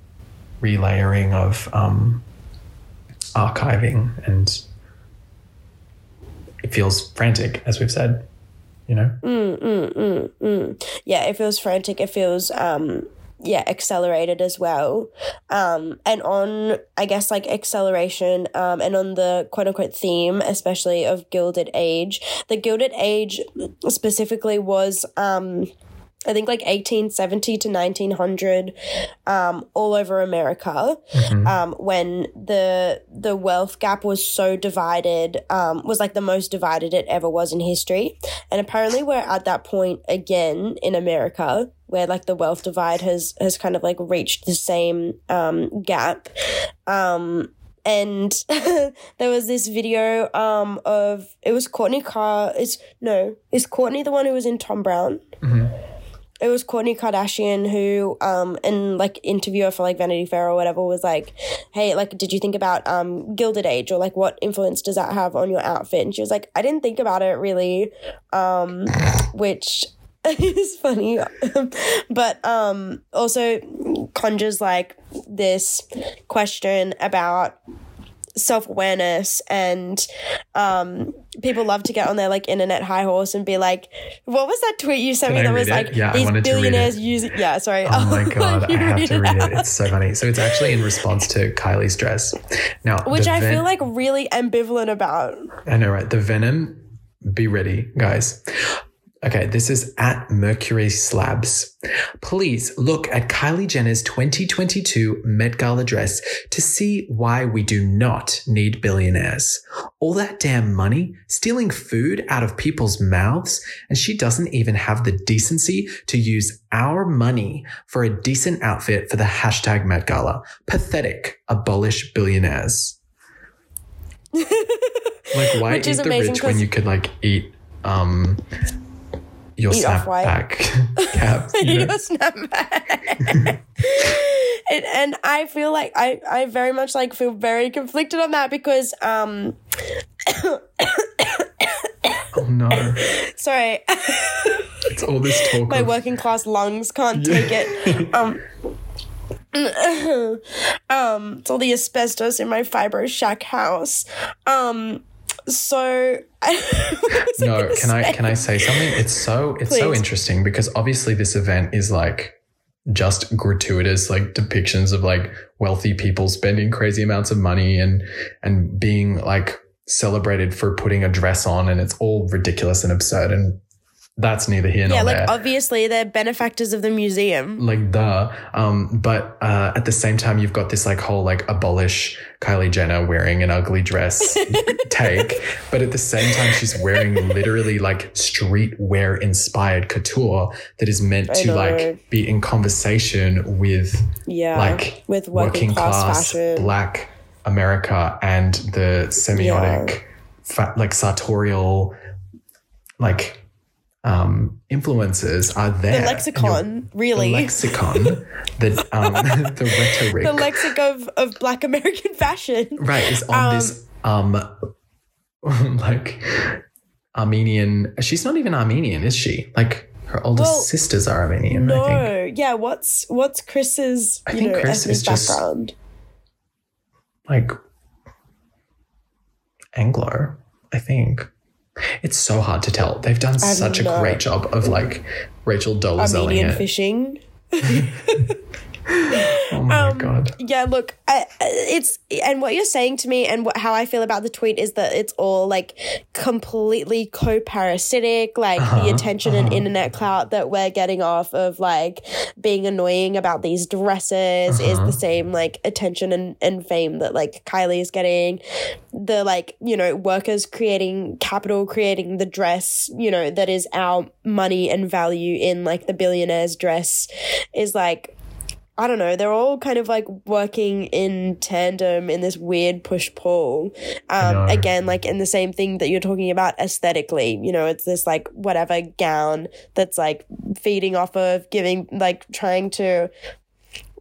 relayering of um, archiving and it feels frantic as we've said you know Mm, mm, mm, mm. Yeah, it feels frantic. It feels um yeah, accelerated as well. Um and on I guess like acceleration um and on the quote unquote theme, especially of Gilded Age. The Gilded Age specifically was um I think like 1870 to 1900 um, all over America um, when the the wealth gap was so divided um, was like the most divided it ever was in history. And apparently we're at that point again in America where like the wealth divide has has kind of like reached the same um, gap. Um, and there was this video um, of it was Kourtney Carr is no is Kourtney the one who was in Thom Browne it was Kourtney Kardashian who, um, in like interviewer for like Vanity Fair or whatever, was like, "Hey, like, did you think about um Gilded Age or like what influence does that have on your outfit?" And she was like, "I didn't think about it really," um, which is funny, but um, also conjures like this question about self awareness and um people love to get on their like internet high horse and be like, what was that tweet you sent Can me I that was it? like Yeah, these it. billionaires using yeah, sorry. oh my god i have to read it out. it's so funny so it's actually in response to kylie's dress now Which I ven- feel like really ambivalent about. i know right the venom be ready guys Okay, this is at Mercury Slabs. Please look at Kylie Jenner's 2022 Met Gala dress to see why we do not need billionaires. All that damn money, stealing food out of people's mouths, and she doesn't even have the decency to use our money for a decent outfit for the hashtag Met Gala. Pathetic. Abolish billionaires. like, why Which eat is the rich when you could like eat um your Eat snapback cap? you You know? know, snapback. and, and I feel like I, I very much like feel very conflicted on that because um Oh no! sorry It's all this talk. my of, working class lungs can't take it. Um, um, it's all the asbestos in my fibro shack house. Um, so no, can I can I say something? It's so it's so interesting because obviously this event is like just gratuitous like depictions of like wealthy people spending crazy amounts of money and and being like celebrated for putting a dress on and it's all ridiculous and absurd and that's neither here nor there. Yeah, like there. obviously they're benefactors of the museum. like duh. Um, but uh, at the same time, you've got this like whole like abolish Kylie Jenner wearing an ugly dress take, but at the same time, she's wearing literally like streetwear inspired couture that is meant I to know. like be in conversation with Yeah, like with working, class, fashion. black America and the semiotic, fa- like sartorial, like um influences are there. the lexicon, really. the lexicon, the um, the rhetoric, the lexic of, of black American fashion. right, is on this um, like Armenian. She's not even Armenian, is she? Like her oldest Well, sisters are Armenian. I think. No, yeah. What's what's Kris's I think know Kris is just- background? Like Anglo, I think. It's so hard to tell. They've done such a great job of like Rachel Dolezal Armenian fishing. Oh my Um, god. Yeah, look, I, it's and what you're saying to me and what, how I feel about the tweet is that it's all like completely co-parasitic, like Uh-huh, the attention and uh-huh. internet clout that we're getting off of like being annoying about these dresses is Uh-huh. the same like attention and, and fame that like Kylie is getting. The like, you know, workers creating capital, creating the dress, you know, that is our money and value in like the billionaire's dress is like I don't know, they're all kind of like working in tandem in this weird push pull. Um, again, like in the same thing that you're talking about aesthetically, you know, it's this like whatever gown that's like feeding off of giving, like trying to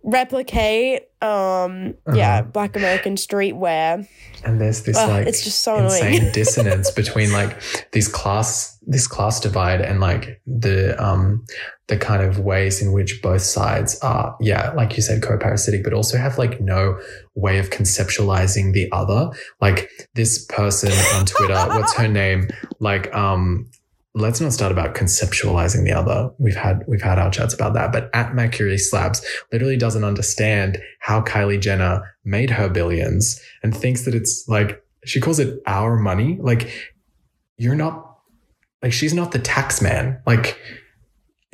replicate um yeah black american streetwear. And there's this Ugh, like it's just so insane annoying. dissonance between like these class this class divide and like the um the kind of ways in which both sides are yeah like you said co-parasitic but also have like no way of conceptualizing the other. Like this person on twitter what's her name? Like um let's not start about conceptualizing the other. We've had we've had our chats about that but at mercury slabs literally doesn't understand how kylie jenner made her billions and thinks that it's like she calls it our money. Like you're not like she's not the tax man. Like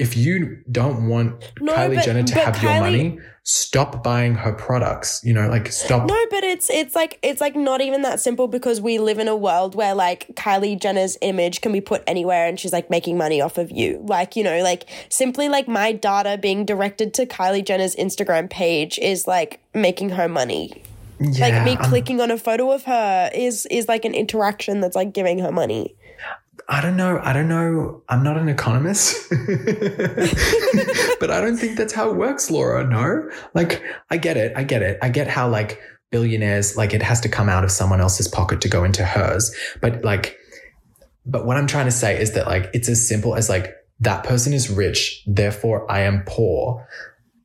if you don't want No, Kylie but- Jenner to have your money, stop buying her products. You know, like stop. No, but it's it's like it's like not even that simple because we live in a world where like Kylie Jenner's image can be put anywhere and she's like making money off of you. Like, you know, like simply like my data being directed to Kylie Jenner's Instagram page is like making her money. yeah, like me clicking on a photo of her is is like an interaction that's like giving her money. I don't know. I don't know. I'm not an economist, but I don't think that's how it works, Laura. No, like I get it. I get it. I get how like billionaires, like it has to come out of someone else's pocket to go into hers. But like, but what I'm trying to say is that like it's as simple as like that person is rich, therefore I am poor.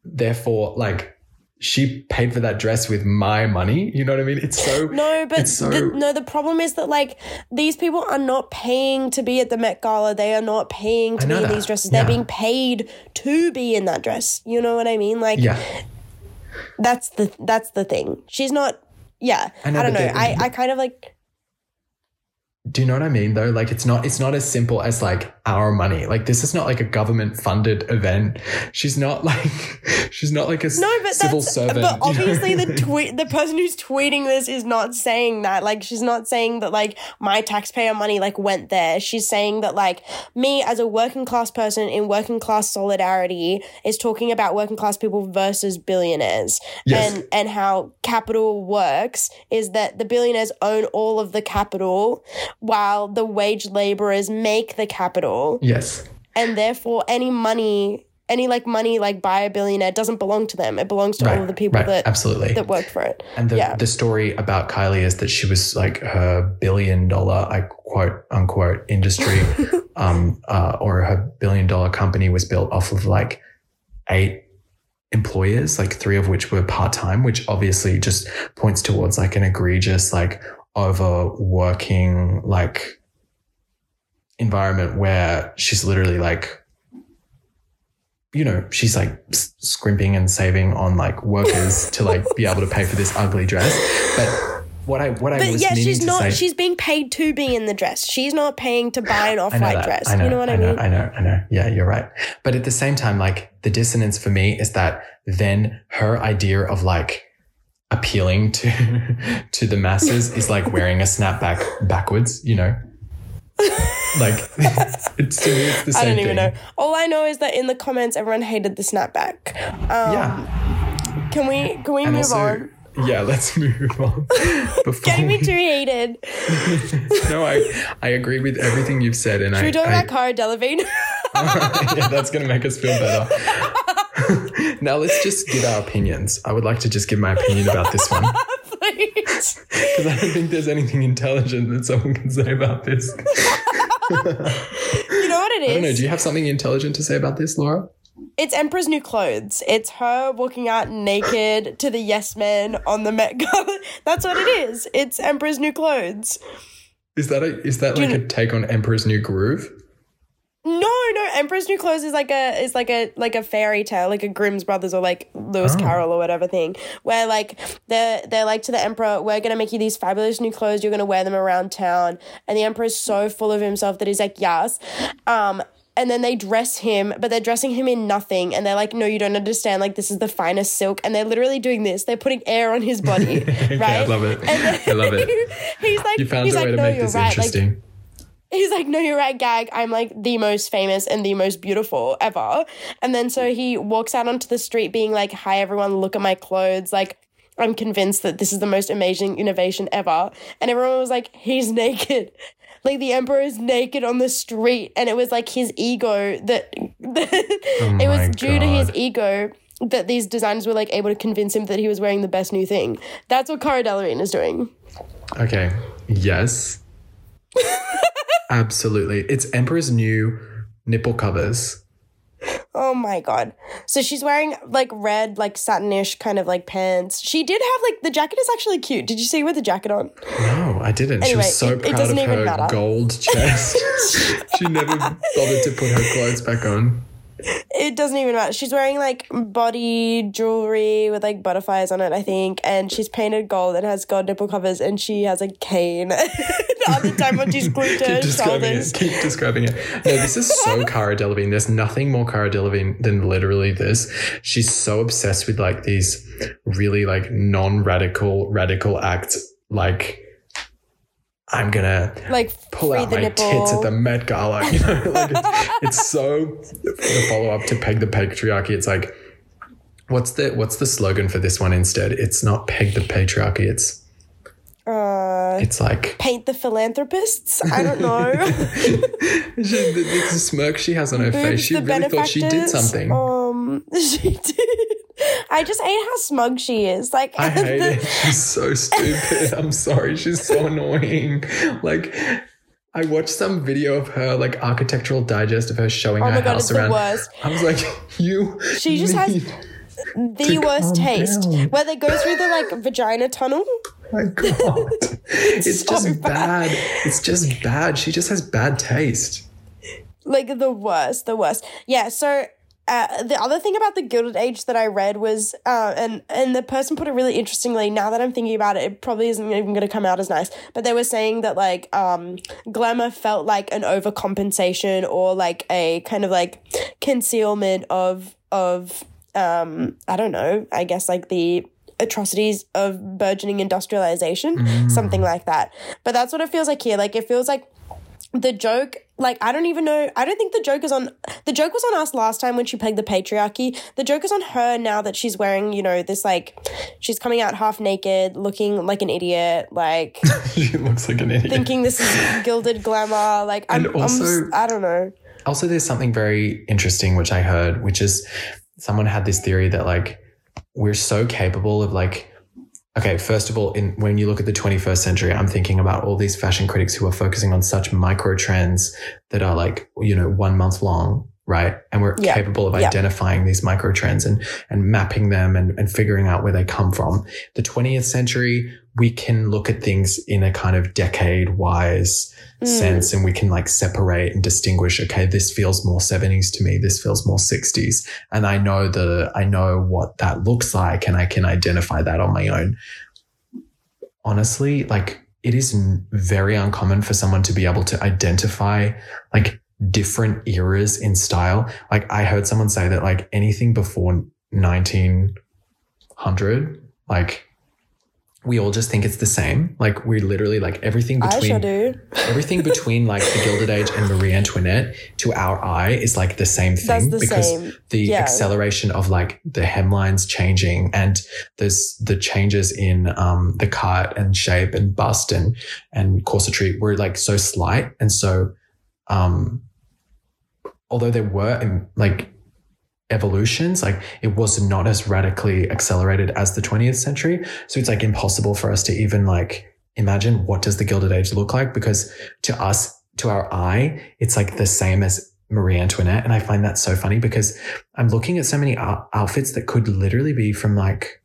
Therefore, like she paid for that dress with my money. You know what I mean? It's so No, but It's so- the, no, the problem is that like these people are not paying to be at the Met Gala. They are not paying to be know in these dresses. They're being paid to be in that dress. You know what I mean? Like yeah. that's the that's the thing. She's not. Yeah, I I, don't know. but the- I I kind of like. Do you know what I mean though? Like it's not it's not as simple as like our money. Like this is not like a government funded event. She's not like she's not like a No, but civil that's servant. but you know obviously the tweet the person who's tweeting this is not saying that. Like she's not saying that like my taxpayer money like went there. She's saying that like me as a working class person in working class solidarity is talking about working class people versus billionaires. Yes. And and how capital works is that the billionaires own all of the capital while the wage laborers make the capital Yes. and therefore any money any like money like by a billionaire doesn't belong to them it belongs to Right. all of the people right. that Absolutely. that work for it and the, yeah. the story about Kylie is that she was like her billion dollar, I quote unquote, industry, um, uh, or her billion dollar company was built off of like eight employers, like three of which were part time, which obviously just points towards like an egregious, like overworking, like environment where she's literally like you know, she's like scrimping and saving on like workers to like be able to pay for this ugly dress. But what I what I but was yeah meaning she's to not say, she's being paid to be in the dress she's not paying to buy an off-white dress I know, you know what i, know, mean I know, I know. Yeah, you're right. But at the same time, like the dissonance for me is that then her idea of like appealing to to the masses is like wearing a snapback backwards. You know, like it's it's the same i don't thing. even know all i know is that in the comments everyone hated the snapback um, Yeah, can we can we and move also. on Yeah, let's move on. Getting me too heated no, I I agree with everything you've said, and should I, we talk I about cara delevingne yeah, that's gonna make us feel better. Now let's just give our opinions. I would like to just give my opinion about this one please because I don't think there's anything intelligent that someone can say about this. you know what it is I don't know. Do you have something intelligent to say about this, Laura? It's Emperor's New Clothes. It's her walking out naked to the Yes Men on the Met Gala. That's what it is. It's Emperor's New Clothes. Is that a is that Do you like a take on Emperor's New Groove? No, no, Emperor's New Clothes is like a is like a like a fairy tale, like a Grimm's Brothers or like Lewis Oh. Carroll or whatever thing. Where like they're they're like to the Emperor, we're gonna make you these fabulous new clothes, you're gonna wear them around town. And the Emperor is so full of himself that he's like, Yes. Um and then they dress him, but they're dressing him in nothing. And they're like, no, you don't understand. Like, this is the finest silk. And they're literally doing this. They're putting air on his body. Okay, right? I love it. Then I love it. he's like, You found he's a way like, to no, make you're this right. Like, interesting. He's like, no, you're right, gag. I'm like the most famous and the most beautiful ever. And then so he walks out onto the street being like, hi, everyone, look at my clothes. Like, I'm convinced that this is the most amazing innovation ever. And everyone was like, he's naked. Like the emperor is naked on the street. And it was like his ego that, Oh it was due to his ego that these designers were like able to convince him that he was wearing the best new thing. That's what Cara Delevingne is doing. Okay. Yes. Absolutely. It's Emperor's new nipple covers. Oh my god. So she's wearing like red, like satinish kind of like pants. She did have like the jacket is actually cute. Did you see her with the jacket on? No, I didn't. she was so it- it proud of doesn't even her matter. gold chest. she never bothered to put her clothes back on. It doesn't even matter. She's wearing like body jewelry with like butterflies on it, I think, and she's painted gold and has gold nipple covers, and she has a cane the other time when she's glued to Keep her describing shoulders. it. Keep describing it. No, this is so Cara Delevingne. There's nothing more Cara Delevingne than literally this. She's so obsessed with like these really like non-radical radical acts. Like I'm gonna Like pull out my nipple. tits at the Met Gala. You know, like it's, it's so the follow up to peg the patriarchy. It's like what's the what's the slogan for this one instead? It's not peg the patriarchy. It's uh, it's like paint the philanthropists. I don't know. she, the, the smirk she has on her face. She really thought she did something. Um, she did. I just hate how smug she is. Like, I hate it. She's so stupid. I'm sorry. She's so annoying. Like. I watched some video of her, like architectural digest of her showing Oh her god, house it's the around. I was like, you. She just has the worst taste. down. Where they go through the like vagina tunnel. my god it's so just bad. bad. it's just bad she just has bad taste like the worst, the worst. Yeah. So uh, the other thing about the Gilded Age that I read was, uh, and and the person put it really interestingly. Now that I'm thinking about it, it probably isn't even going to come out as nice. But they were saying that like um, glamour felt like an overcompensation or like a kind of like concealment of of um, I don't know. I guess like the atrocities of burgeoning industrialization, something like that. But that's what it feels like here. Like it feels like the joke like i don't even know i don't think the joke is on the joke was on us last time when she pegged the patriarchy. The joke is on her now that she's wearing you know this like she's coming out half naked looking like an idiot like she looks like an idiot. thinking this is gilded glamour like i'm, I'm also- s- i don't know. Also there's something very interesting which i heard which is someone had this theory that like we're so capable of like okay first of all in when you look at the 21st century i'm thinking about all these fashion critics who are focusing on such micro trends that are like you know one month long right and we're Yeah. capable of Yeah. identifying these micro trends and and mapping them and, and figuring out where they come from the 20th century we can look at things in a kind of decade wise Mm. sense and we can like separate and distinguish okay this feels more 70s to me this feels more 60s and i know the i know what that looks like and i can identify that on my own honestly like it is very uncommon for someone to be able to identify like different eras in style like i heard someone say that like anything before 1900 like we all just think it's the same like we literally like everything between everything between like the Gilded Age and Marie Antoinette to our eye is like the same thing the because same. the Yeah. acceleration of like the hemlines changing and there's the changes in um, the cut and shape and bust and and corsetry were like so slight and so um, although there were like evolutions like it was not as radically accelerated as the 20th century. So it's like impossible for us to even like imagine what does the gilded age look like because to us to our eye it's like the same as marie antoinette. And i find that so funny because i'm looking at so many outfits that could literally be from like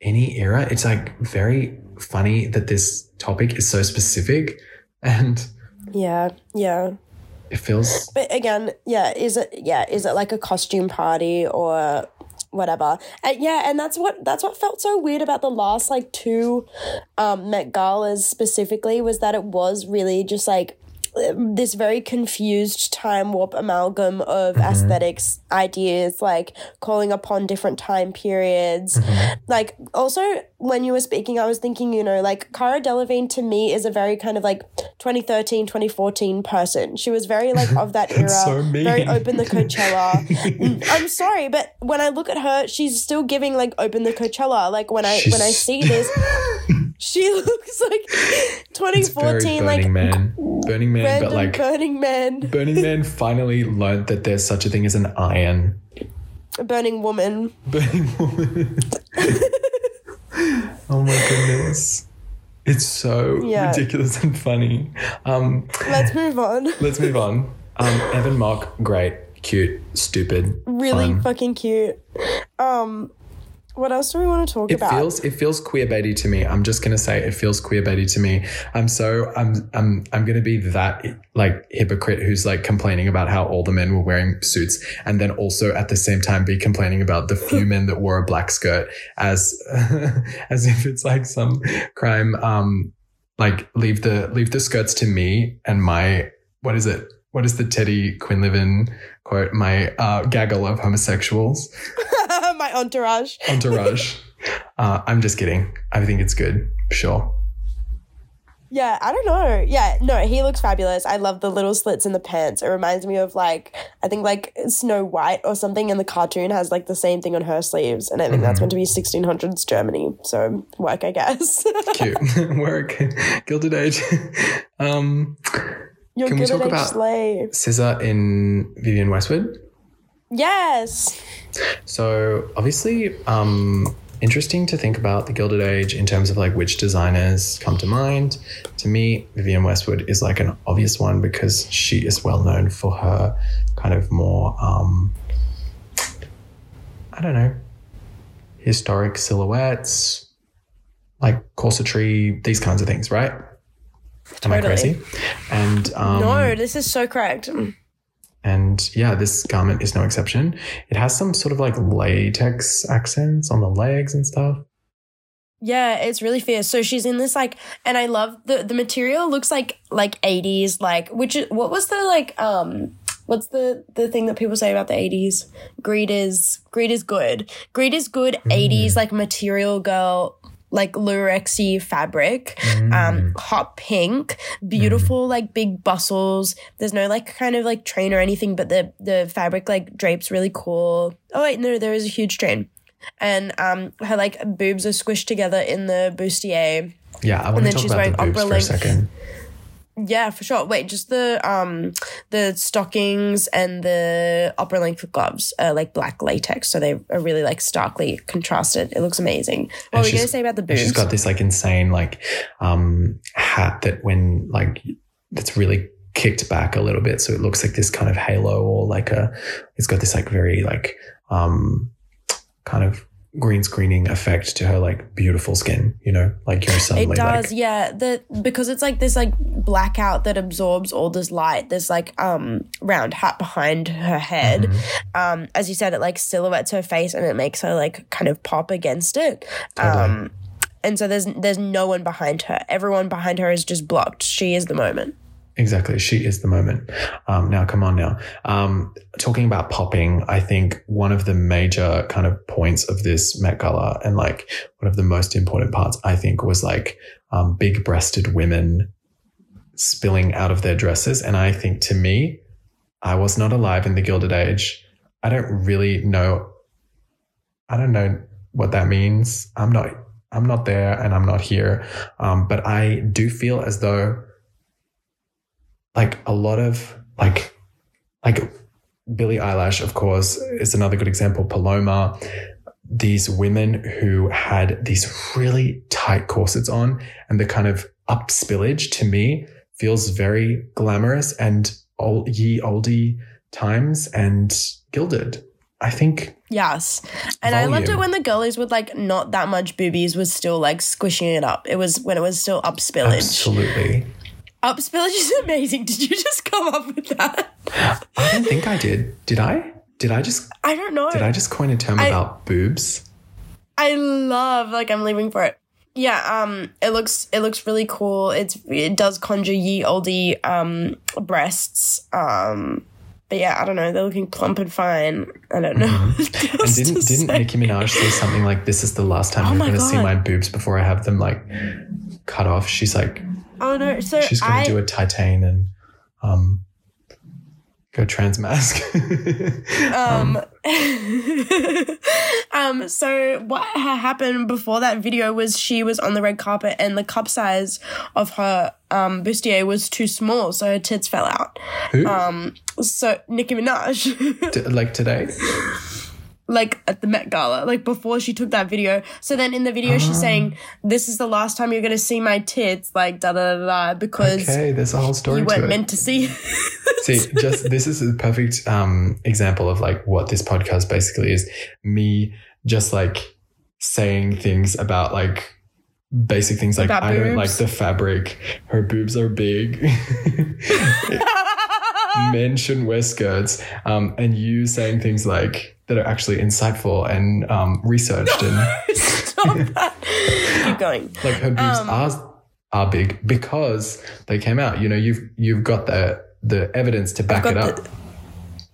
any era. It's like very funny that this topic is so specific and yeah yeah it feels But again, yeah, is it yeah, is it like a costume party or whatever? And yeah, and that's what that's what felt so weird about the last like two um Met Galas specifically was that it was really just like this very confused time warp amalgam of aesthetics ideas like calling upon different time periods. Like also when you were speaking i was thinking you know like cara delevingne to me is a very kind of like 2013 2014 person. She was very like of that era so very open the coachella. Mm, i'm sorry but when i look at her she's still giving like open the coachella. Like when i when i see this she looks like it's very 2014 burning like man burning man random but like burning man Burning Man finally learned that there's such a thing as an iron. A burning Woman. Burning Woman. oh my goodness. It's so Yeah. ridiculous and funny. Um, Let's move on. let's move on. Um, Evan Mock, great, cute, stupid, Really fun. fucking cute. Um, what else do we want to talk It about? feels it feels queer baity to me. I'm just gonna say it feels queer baity to me. I'm so I'm I'm I'm gonna be that like hypocrite who's like complaining about how all the men were wearing suits, and then also at the same time be complaining about the few men that wore a black skirt as as if it's like some crime. Um, like leave the leave the skirts to me and my what is it? What is the Teddy Quinlivan quote? My uh, gaggle of homosexuals My entourage. entourage. uh, I'm just kidding. I think it's good. Sure. Yeah, I don't know. Yeah, no, he looks fabulous. I love the little slits in the pants. It reminds me of like I think like Snow White or something in the cartoon has like the same thing on her sleeves, and I think that's meant to be 1600s Germany. So work, I guess. Cute. Work. Gilded Age. um, You're Can we talk about- slave. Scissor in Vivienne Westwood. Yes. So obviously, um, interesting to think about the Gilded Age in terms of like which designers come to mind. To me, Vivienne Westwood is like an obvious one because she is well known for her kind of more, um, I don't know, historic silhouettes, like corsetry, these kinds of things, right? Am I crazy? And um, no, this is so correct. and yeah, this garment is no exception. It has some sort of like latex accents on the legs and stuff. Yeah, it's really fierce. So she's in this like, and I love the the material. Looks like like eighties, like which is what was the like um. What's the the thing that people say about the 80s? Greed is greed is good. Greed is good 80s like material girl like lurexy fabric. Um hot pink, beautiful like big bustles. There's no like kind of like train or anything but the the fabric like drapes really cool. Oh wait, no, there is a huge train. And um her like boobs are squished together in the bustier. Yeah, I want to then talk she's about the wearing boobs opera for a second. Yeah, for sure. Wait, just the um the stockings and the upper length gloves are like black latex, so they are really like starkly contrasted. It looks amazing. What were we she's- gonna say about the And boobs? she's got this like insane like um hat that when like that's really kicked back a little bit, so it looks like this kind of halo or like a. It's got this like very like um kind of green screening effect to her like beautiful skin. You know, like you're suddenly it does, like yeah. The because it's like this like blackout that absorbs all this light. There's like um round hat behind her head. Mm-hmm. Um, as you said, it like silhouettes her face and it makes her like kind of pop against it. Totally. Um, and so there's there's no one behind her. Everyone behind her is just blocked. She is the moment. Exactly. She is the moment. Um, now, come on now. Um, talking about popping, I think one of the major kind of points of this Met Gala and like one of the most important parts, I think, was like um, big breasted women spilling out of their dresses. And I think to me, I was not alive in the Gilded Age. I don't really know. I don't know what that means. I'm not. I'm not there, and I'm not here. Um, but I do feel as though like a lot of like like Billie Eilish, of course, is another good example. Paloma, these women who had these really tight corsets on, and the kind of up spillage to me feels very glamorous and old ye oldie times and gilded. I think Yes. And I loved it when the girlies with like not that much boobies was still like squishing it up. It was when it was still up spillage. absolutely. Up spillage is amazing. Did you just come up with that? I don't think I did. Did I? Did I just I don't know. did I just coin a term I- about boobs? I love like I'm leaving for it. Yeah, um it looks it looks really cool. It's it does conjure ye oldie um breasts. Um but yeah, I don't know. They're looking plump and fine. I don't know. Mm-hmm. And didn't didn't say. Nicki Minaj say something like, "This is the last time Oh you're going to see my boobs before I have them like cut off"? She's like, Oh no. So she's going I to do a Titan and um go trans mask. um um so what ha- happened before that video was she was on the red carpet and the cup size of her um bustier was too small so her tits fell out Who? um so nicki minaj T- like today? Like at the Met Gala, like before she took that video. So then in the video, Ah. she's saying, "This is the last time you're gonna see my tits," like da da da da, because Okay, there's a whole story you weren't it. meant to see. See, just this is a perfect um, example of like what this podcast basically is. Me just like saying things about like basic things like About I don't like the fabric. Her boobs are big. Men shouldn't wear skirts. Um, and you saying things like that are actually insightful and um, researched and Stop that. Keep going. like her boobs Um, are are big because they came out. You know, you've you've got the the evidence to back it up. the-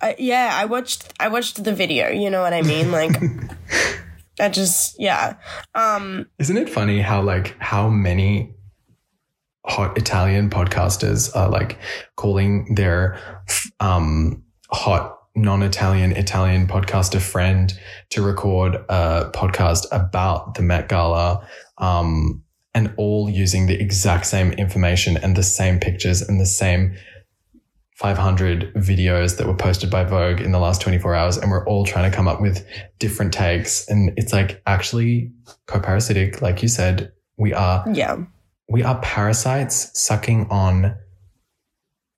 I, yeah, I watched. I watched the video. You know what I mean? Like, I just yeah. Um, Isn't it funny how like how many hot Italian podcasters are like calling their um hot non-Italian Italian podcaster friend to record a podcast about the Met Gala um and all using the exact same information and the same pictures and the same 500 videos that were posted by Vogue in the last 24 hours and we're all trying to come up with different takes and it's like actually co-parasitic like you said we are yeah. we are parasites sucking on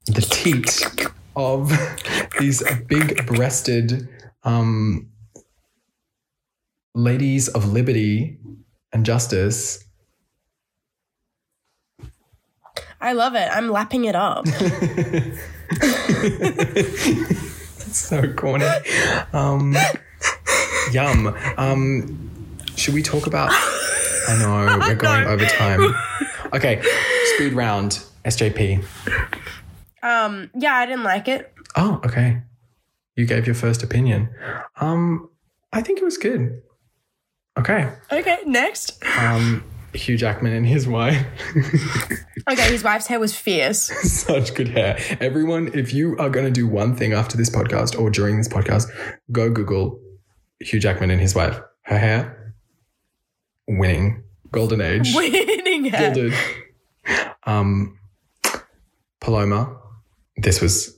the teat of these big breasted um ladies of liberty and justice I love it. I'm lapping it up. That's so corny. Um, yum. Um, should we talk about? I know we're going No. over time. Okay, speed round. SJP. Um, yeah, I didn't like it. Oh, okay. You gave your first opinion. Um, I think it was good. Okay. Okay, next. Um, Hugh Jackman and his wife. Okay, his wife's hair was fierce. Such good hair. Everyone, if you are going to do one thing after this podcast or during this podcast, go Google Hugh Jackman and his wife. Her hair, winning, golden age, Winning hair. gilded. Um, Paloma, this was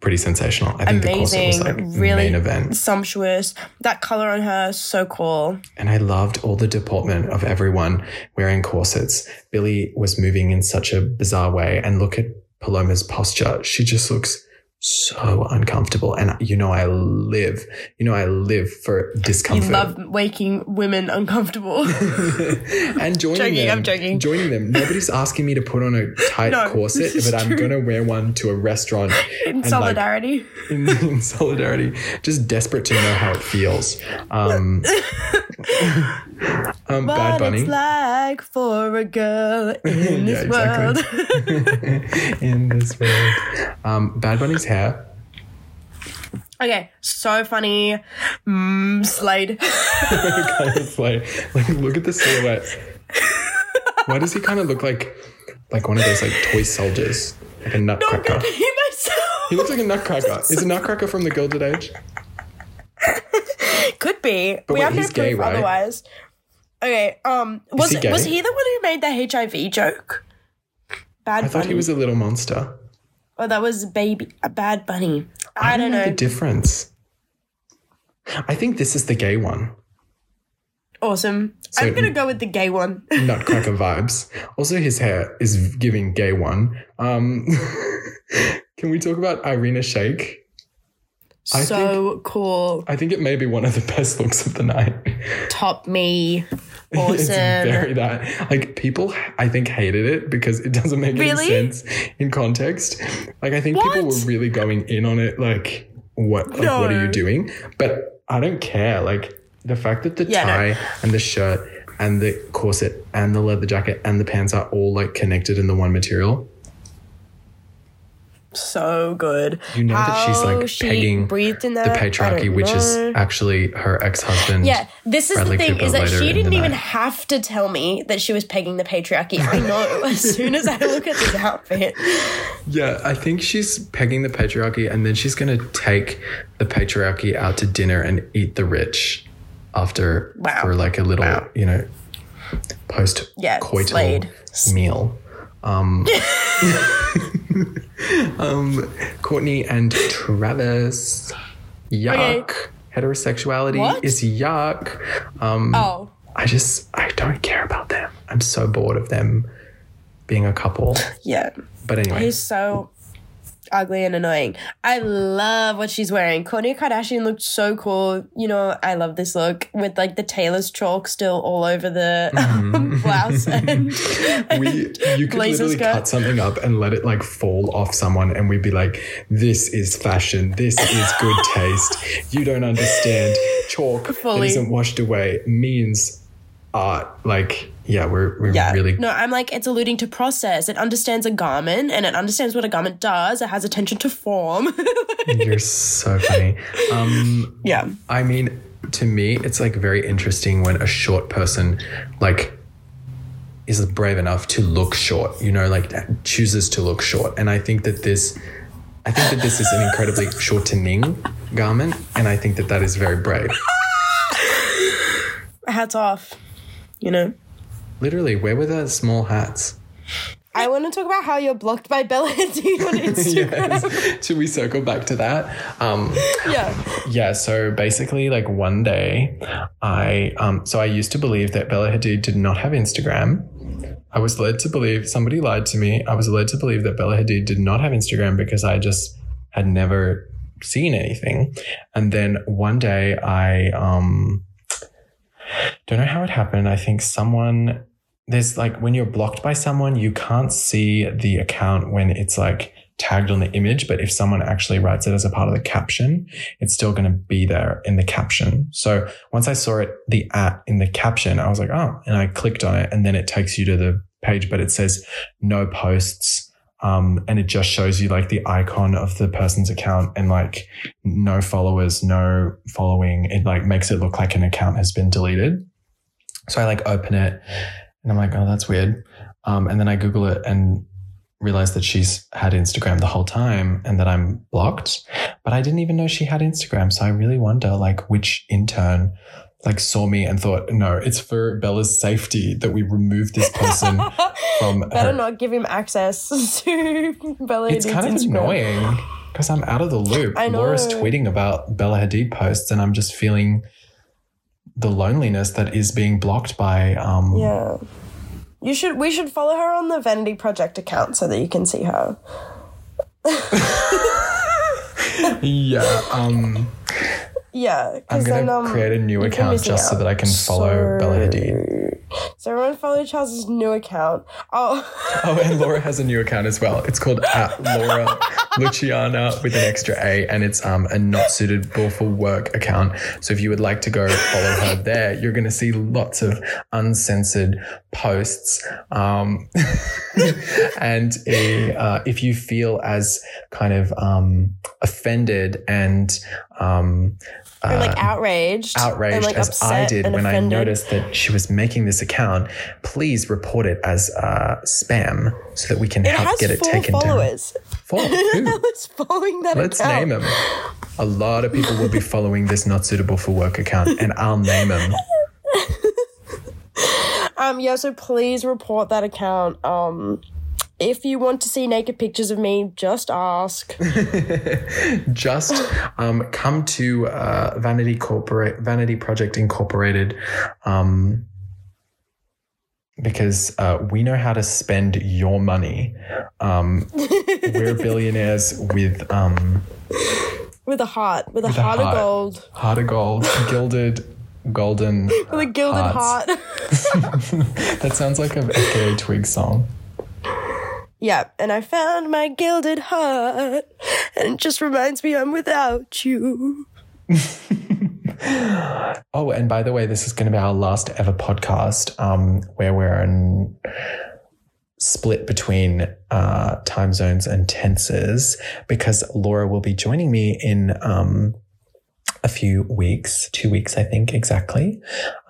pretty sensational. I think the corset was like Amazing. Really main event. sumptuous. That color on her, so cool. And I loved all the deportment of everyone wearing corsets. Billy was moving in such a bizarre way. And look at Paloma's posture. She just looks so uncomfortable. And you know, I live, you know, I live for discomfort. You love making women uncomfortable. and joining Joking, them. I'm joking. Joining them. Nobody's asking me to put on a tight No, corset, but I'm going to wear one to a restaurant In and, like, solidarity. in, in solidarity, just desperate to know how it feels. Um, um, Bad what Bunny. it's like for a girl in Yeah, this world. in this world. Um, Bad Bunny's hair. Okay, so funny. Mm, Slade. kind of like, like, look at the silhouette. Why does he kind of look like, like one of those like toy soldiers, like a nutcracker? he myself. He looks like a nutcracker. Is a nutcracker from the Gilded Age? Could be. But we wait, have no gay, proof right? otherwise. Okay, um was he was he the one who made the HIV joke? Bad I thought he was a little monster. Oh, that was baby a bad bunny. I, don't know. the difference. I think this is the gay one. awesome. So- I'm gonna go with the gay one. Nutcracker vibes. Also, his hair is giving gay one. Um, can we talk about Irina Shayk? I so cool. I think it may be one of the best looks of the night. Top me. Awesome. it's very that. Like people, I think hated it because it doesn't make Really? any sense in context. Like I think people were really going in on it. Like what? Like what are you doing? But I don't care. Like the fact that the Yeah, no. tie and the shirt and the corset and the leather jacket and the pants are all like connected in the one material. So good. You know that she's like she pegging breathed in the patriarchy, which is actually her ex-husband. Yeah, this is Bradley the thing Cooper is that she didn't even night. have to tell me that she was pegging the patriarchy. I know as soon as I look at this outfit. Yeah, I think she's pegging the patriarchy and then she's going to take the patriarchy out to dinner and eat the rich after Wow. for like a little, Wow. you know, post coital Slade. meal. Um, um, Kourtney and Travis. Yuck. Okay. Heterosexuality What? is yuck. Um, Oh, I just, I don't care about them. I'm so bored of them being a couple. yeah. But anyway, He's so ugly and annoying. I love what she's wearing. Kourtney Kardashian looked so cool. You know, I love this look with like the tailor's chalk still all over the um, blouse and, we you could literally skirt. cut something up and let it like fall off someone and we'd be like this is fashion this is good taste you don't understand chalk Fully. that isn't washed away means art like yeah we're, we're Yeah. really No, I'm like, it's alluding to process. It understands a garment and it understands what a garment does. It has attention to form. you're so funny um yeah. I mean, to me, it's like very interesting when a short person like is brave enough to look short, you know, like chooses to look short. And I think that this, I think that this is an incredibly shortening garment, and I think that that is very brave. Hats off. You know? Literally, where were the small hats? I want to talk about how you're blocked by Bella Hadid on Instagram. yes. Should we circle back to that? Um, yeah. Yeah, so basically, like one day, I um, so I used to believe that Bella Hadid did not have Instagram. I was led to believe somebody lied to me. I was led to believe that Bella Hadid did not have Instagram because I just had never seen anything. And then one day, I um, don't know how it happened. I think someone there's like when you're blocked by someone, you can't see the account when it's like tagged on the image, but if someone actually writes it as a part of the caption, it's still going to be there in the caption. So once I saw it, the at in the caption, I was like, oh, and I clicked on it and then it takes you to the page, but it says no posts. Um, and it just shows you like the icon of the person's account and like no followers, no following. It like makes it look like an account has been deleted. So I like open it and I'm like, oh, that's weird. Um, and then I Google it and realize that she's had Instagram the whole time and that I'm blocked. But I didn't even know she had Instagram. So I really wonder like which intern like saw me and thought, no, it's for Bella's safety that we remove this person from Better her. not give him access to Bella It's Hadid's kind of Instagram. annoying because I'm out of the loop. I know. Laura's tweeting about Bella Hadid posts and I'm just feeling the loneliness that is being blocked by um Yeah. You should we should follow her on the Vanity Project account so that you can see her. yeah um Yeah. I'm gonna then, um, create a new account just so that I can follow So- Bella Hadid. So everyone follow Charles's new account. Oh, Oh, and Laura has a new account as well. It's called at Laura Luciana with an extra A, and it's um, a not suitable for work account. So if you would like to go follow her there, you're going to see lots of uncensored posts. Um, and a, uh, if you feel as kind of um, offended and um, like uh, outraged. outraged like, as I did when I noticed that she was making this account, please report it as uh, spam so that we can It help get it four taken down. followers. Four? Who? Who's following that Let's account? name them. A lot of people will be following this not suitable for work account, and I'll name them. Um, yeah, so please report that account. Um, if you want to see naked pictures of me, just ask. Just um, come to uh, Vanity Corporate, Vanity Project Incorporated. Um, because uh, we know how to spend your money. Um, we're billionaires with um, With a heart, with a heart, heart. of gold, heart of gold, gilded, golden. with a gilded Hearts. heart. That sounds like a FKA Twig song. Yeah, and I found my gilded heart, and it just reminds me I'm without you. Oh, and by the way, this is going to be our last ever podcast um, where we're in split between uh, time zones and tenses because Laura will be joining me in um, a few weeks, two weeks, I think, exactly.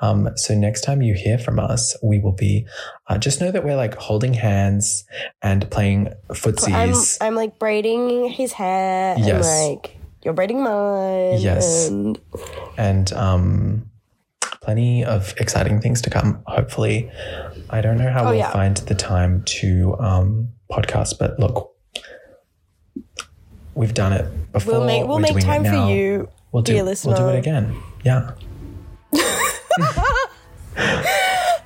Um, so next time you hear from us, we will be uh, just know that we're like holding hands and playing I'm, footsies. I'm like braiding his hair, Yes. and like you're braiding mine. Yes. and and um, plenty of exciting things to come. Hopefully, I don't know how Oh, we'll yeah. find the time to um, podcast, but look, we've done it before. we'll make we'll make time for you. We'll do we'll do it again. Yeah.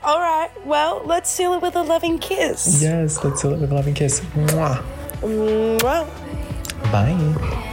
All right. Well, let's seal it with a loving kiss. Yes, let's seal it with a loving kiss. Mwah. Mwah. Bye.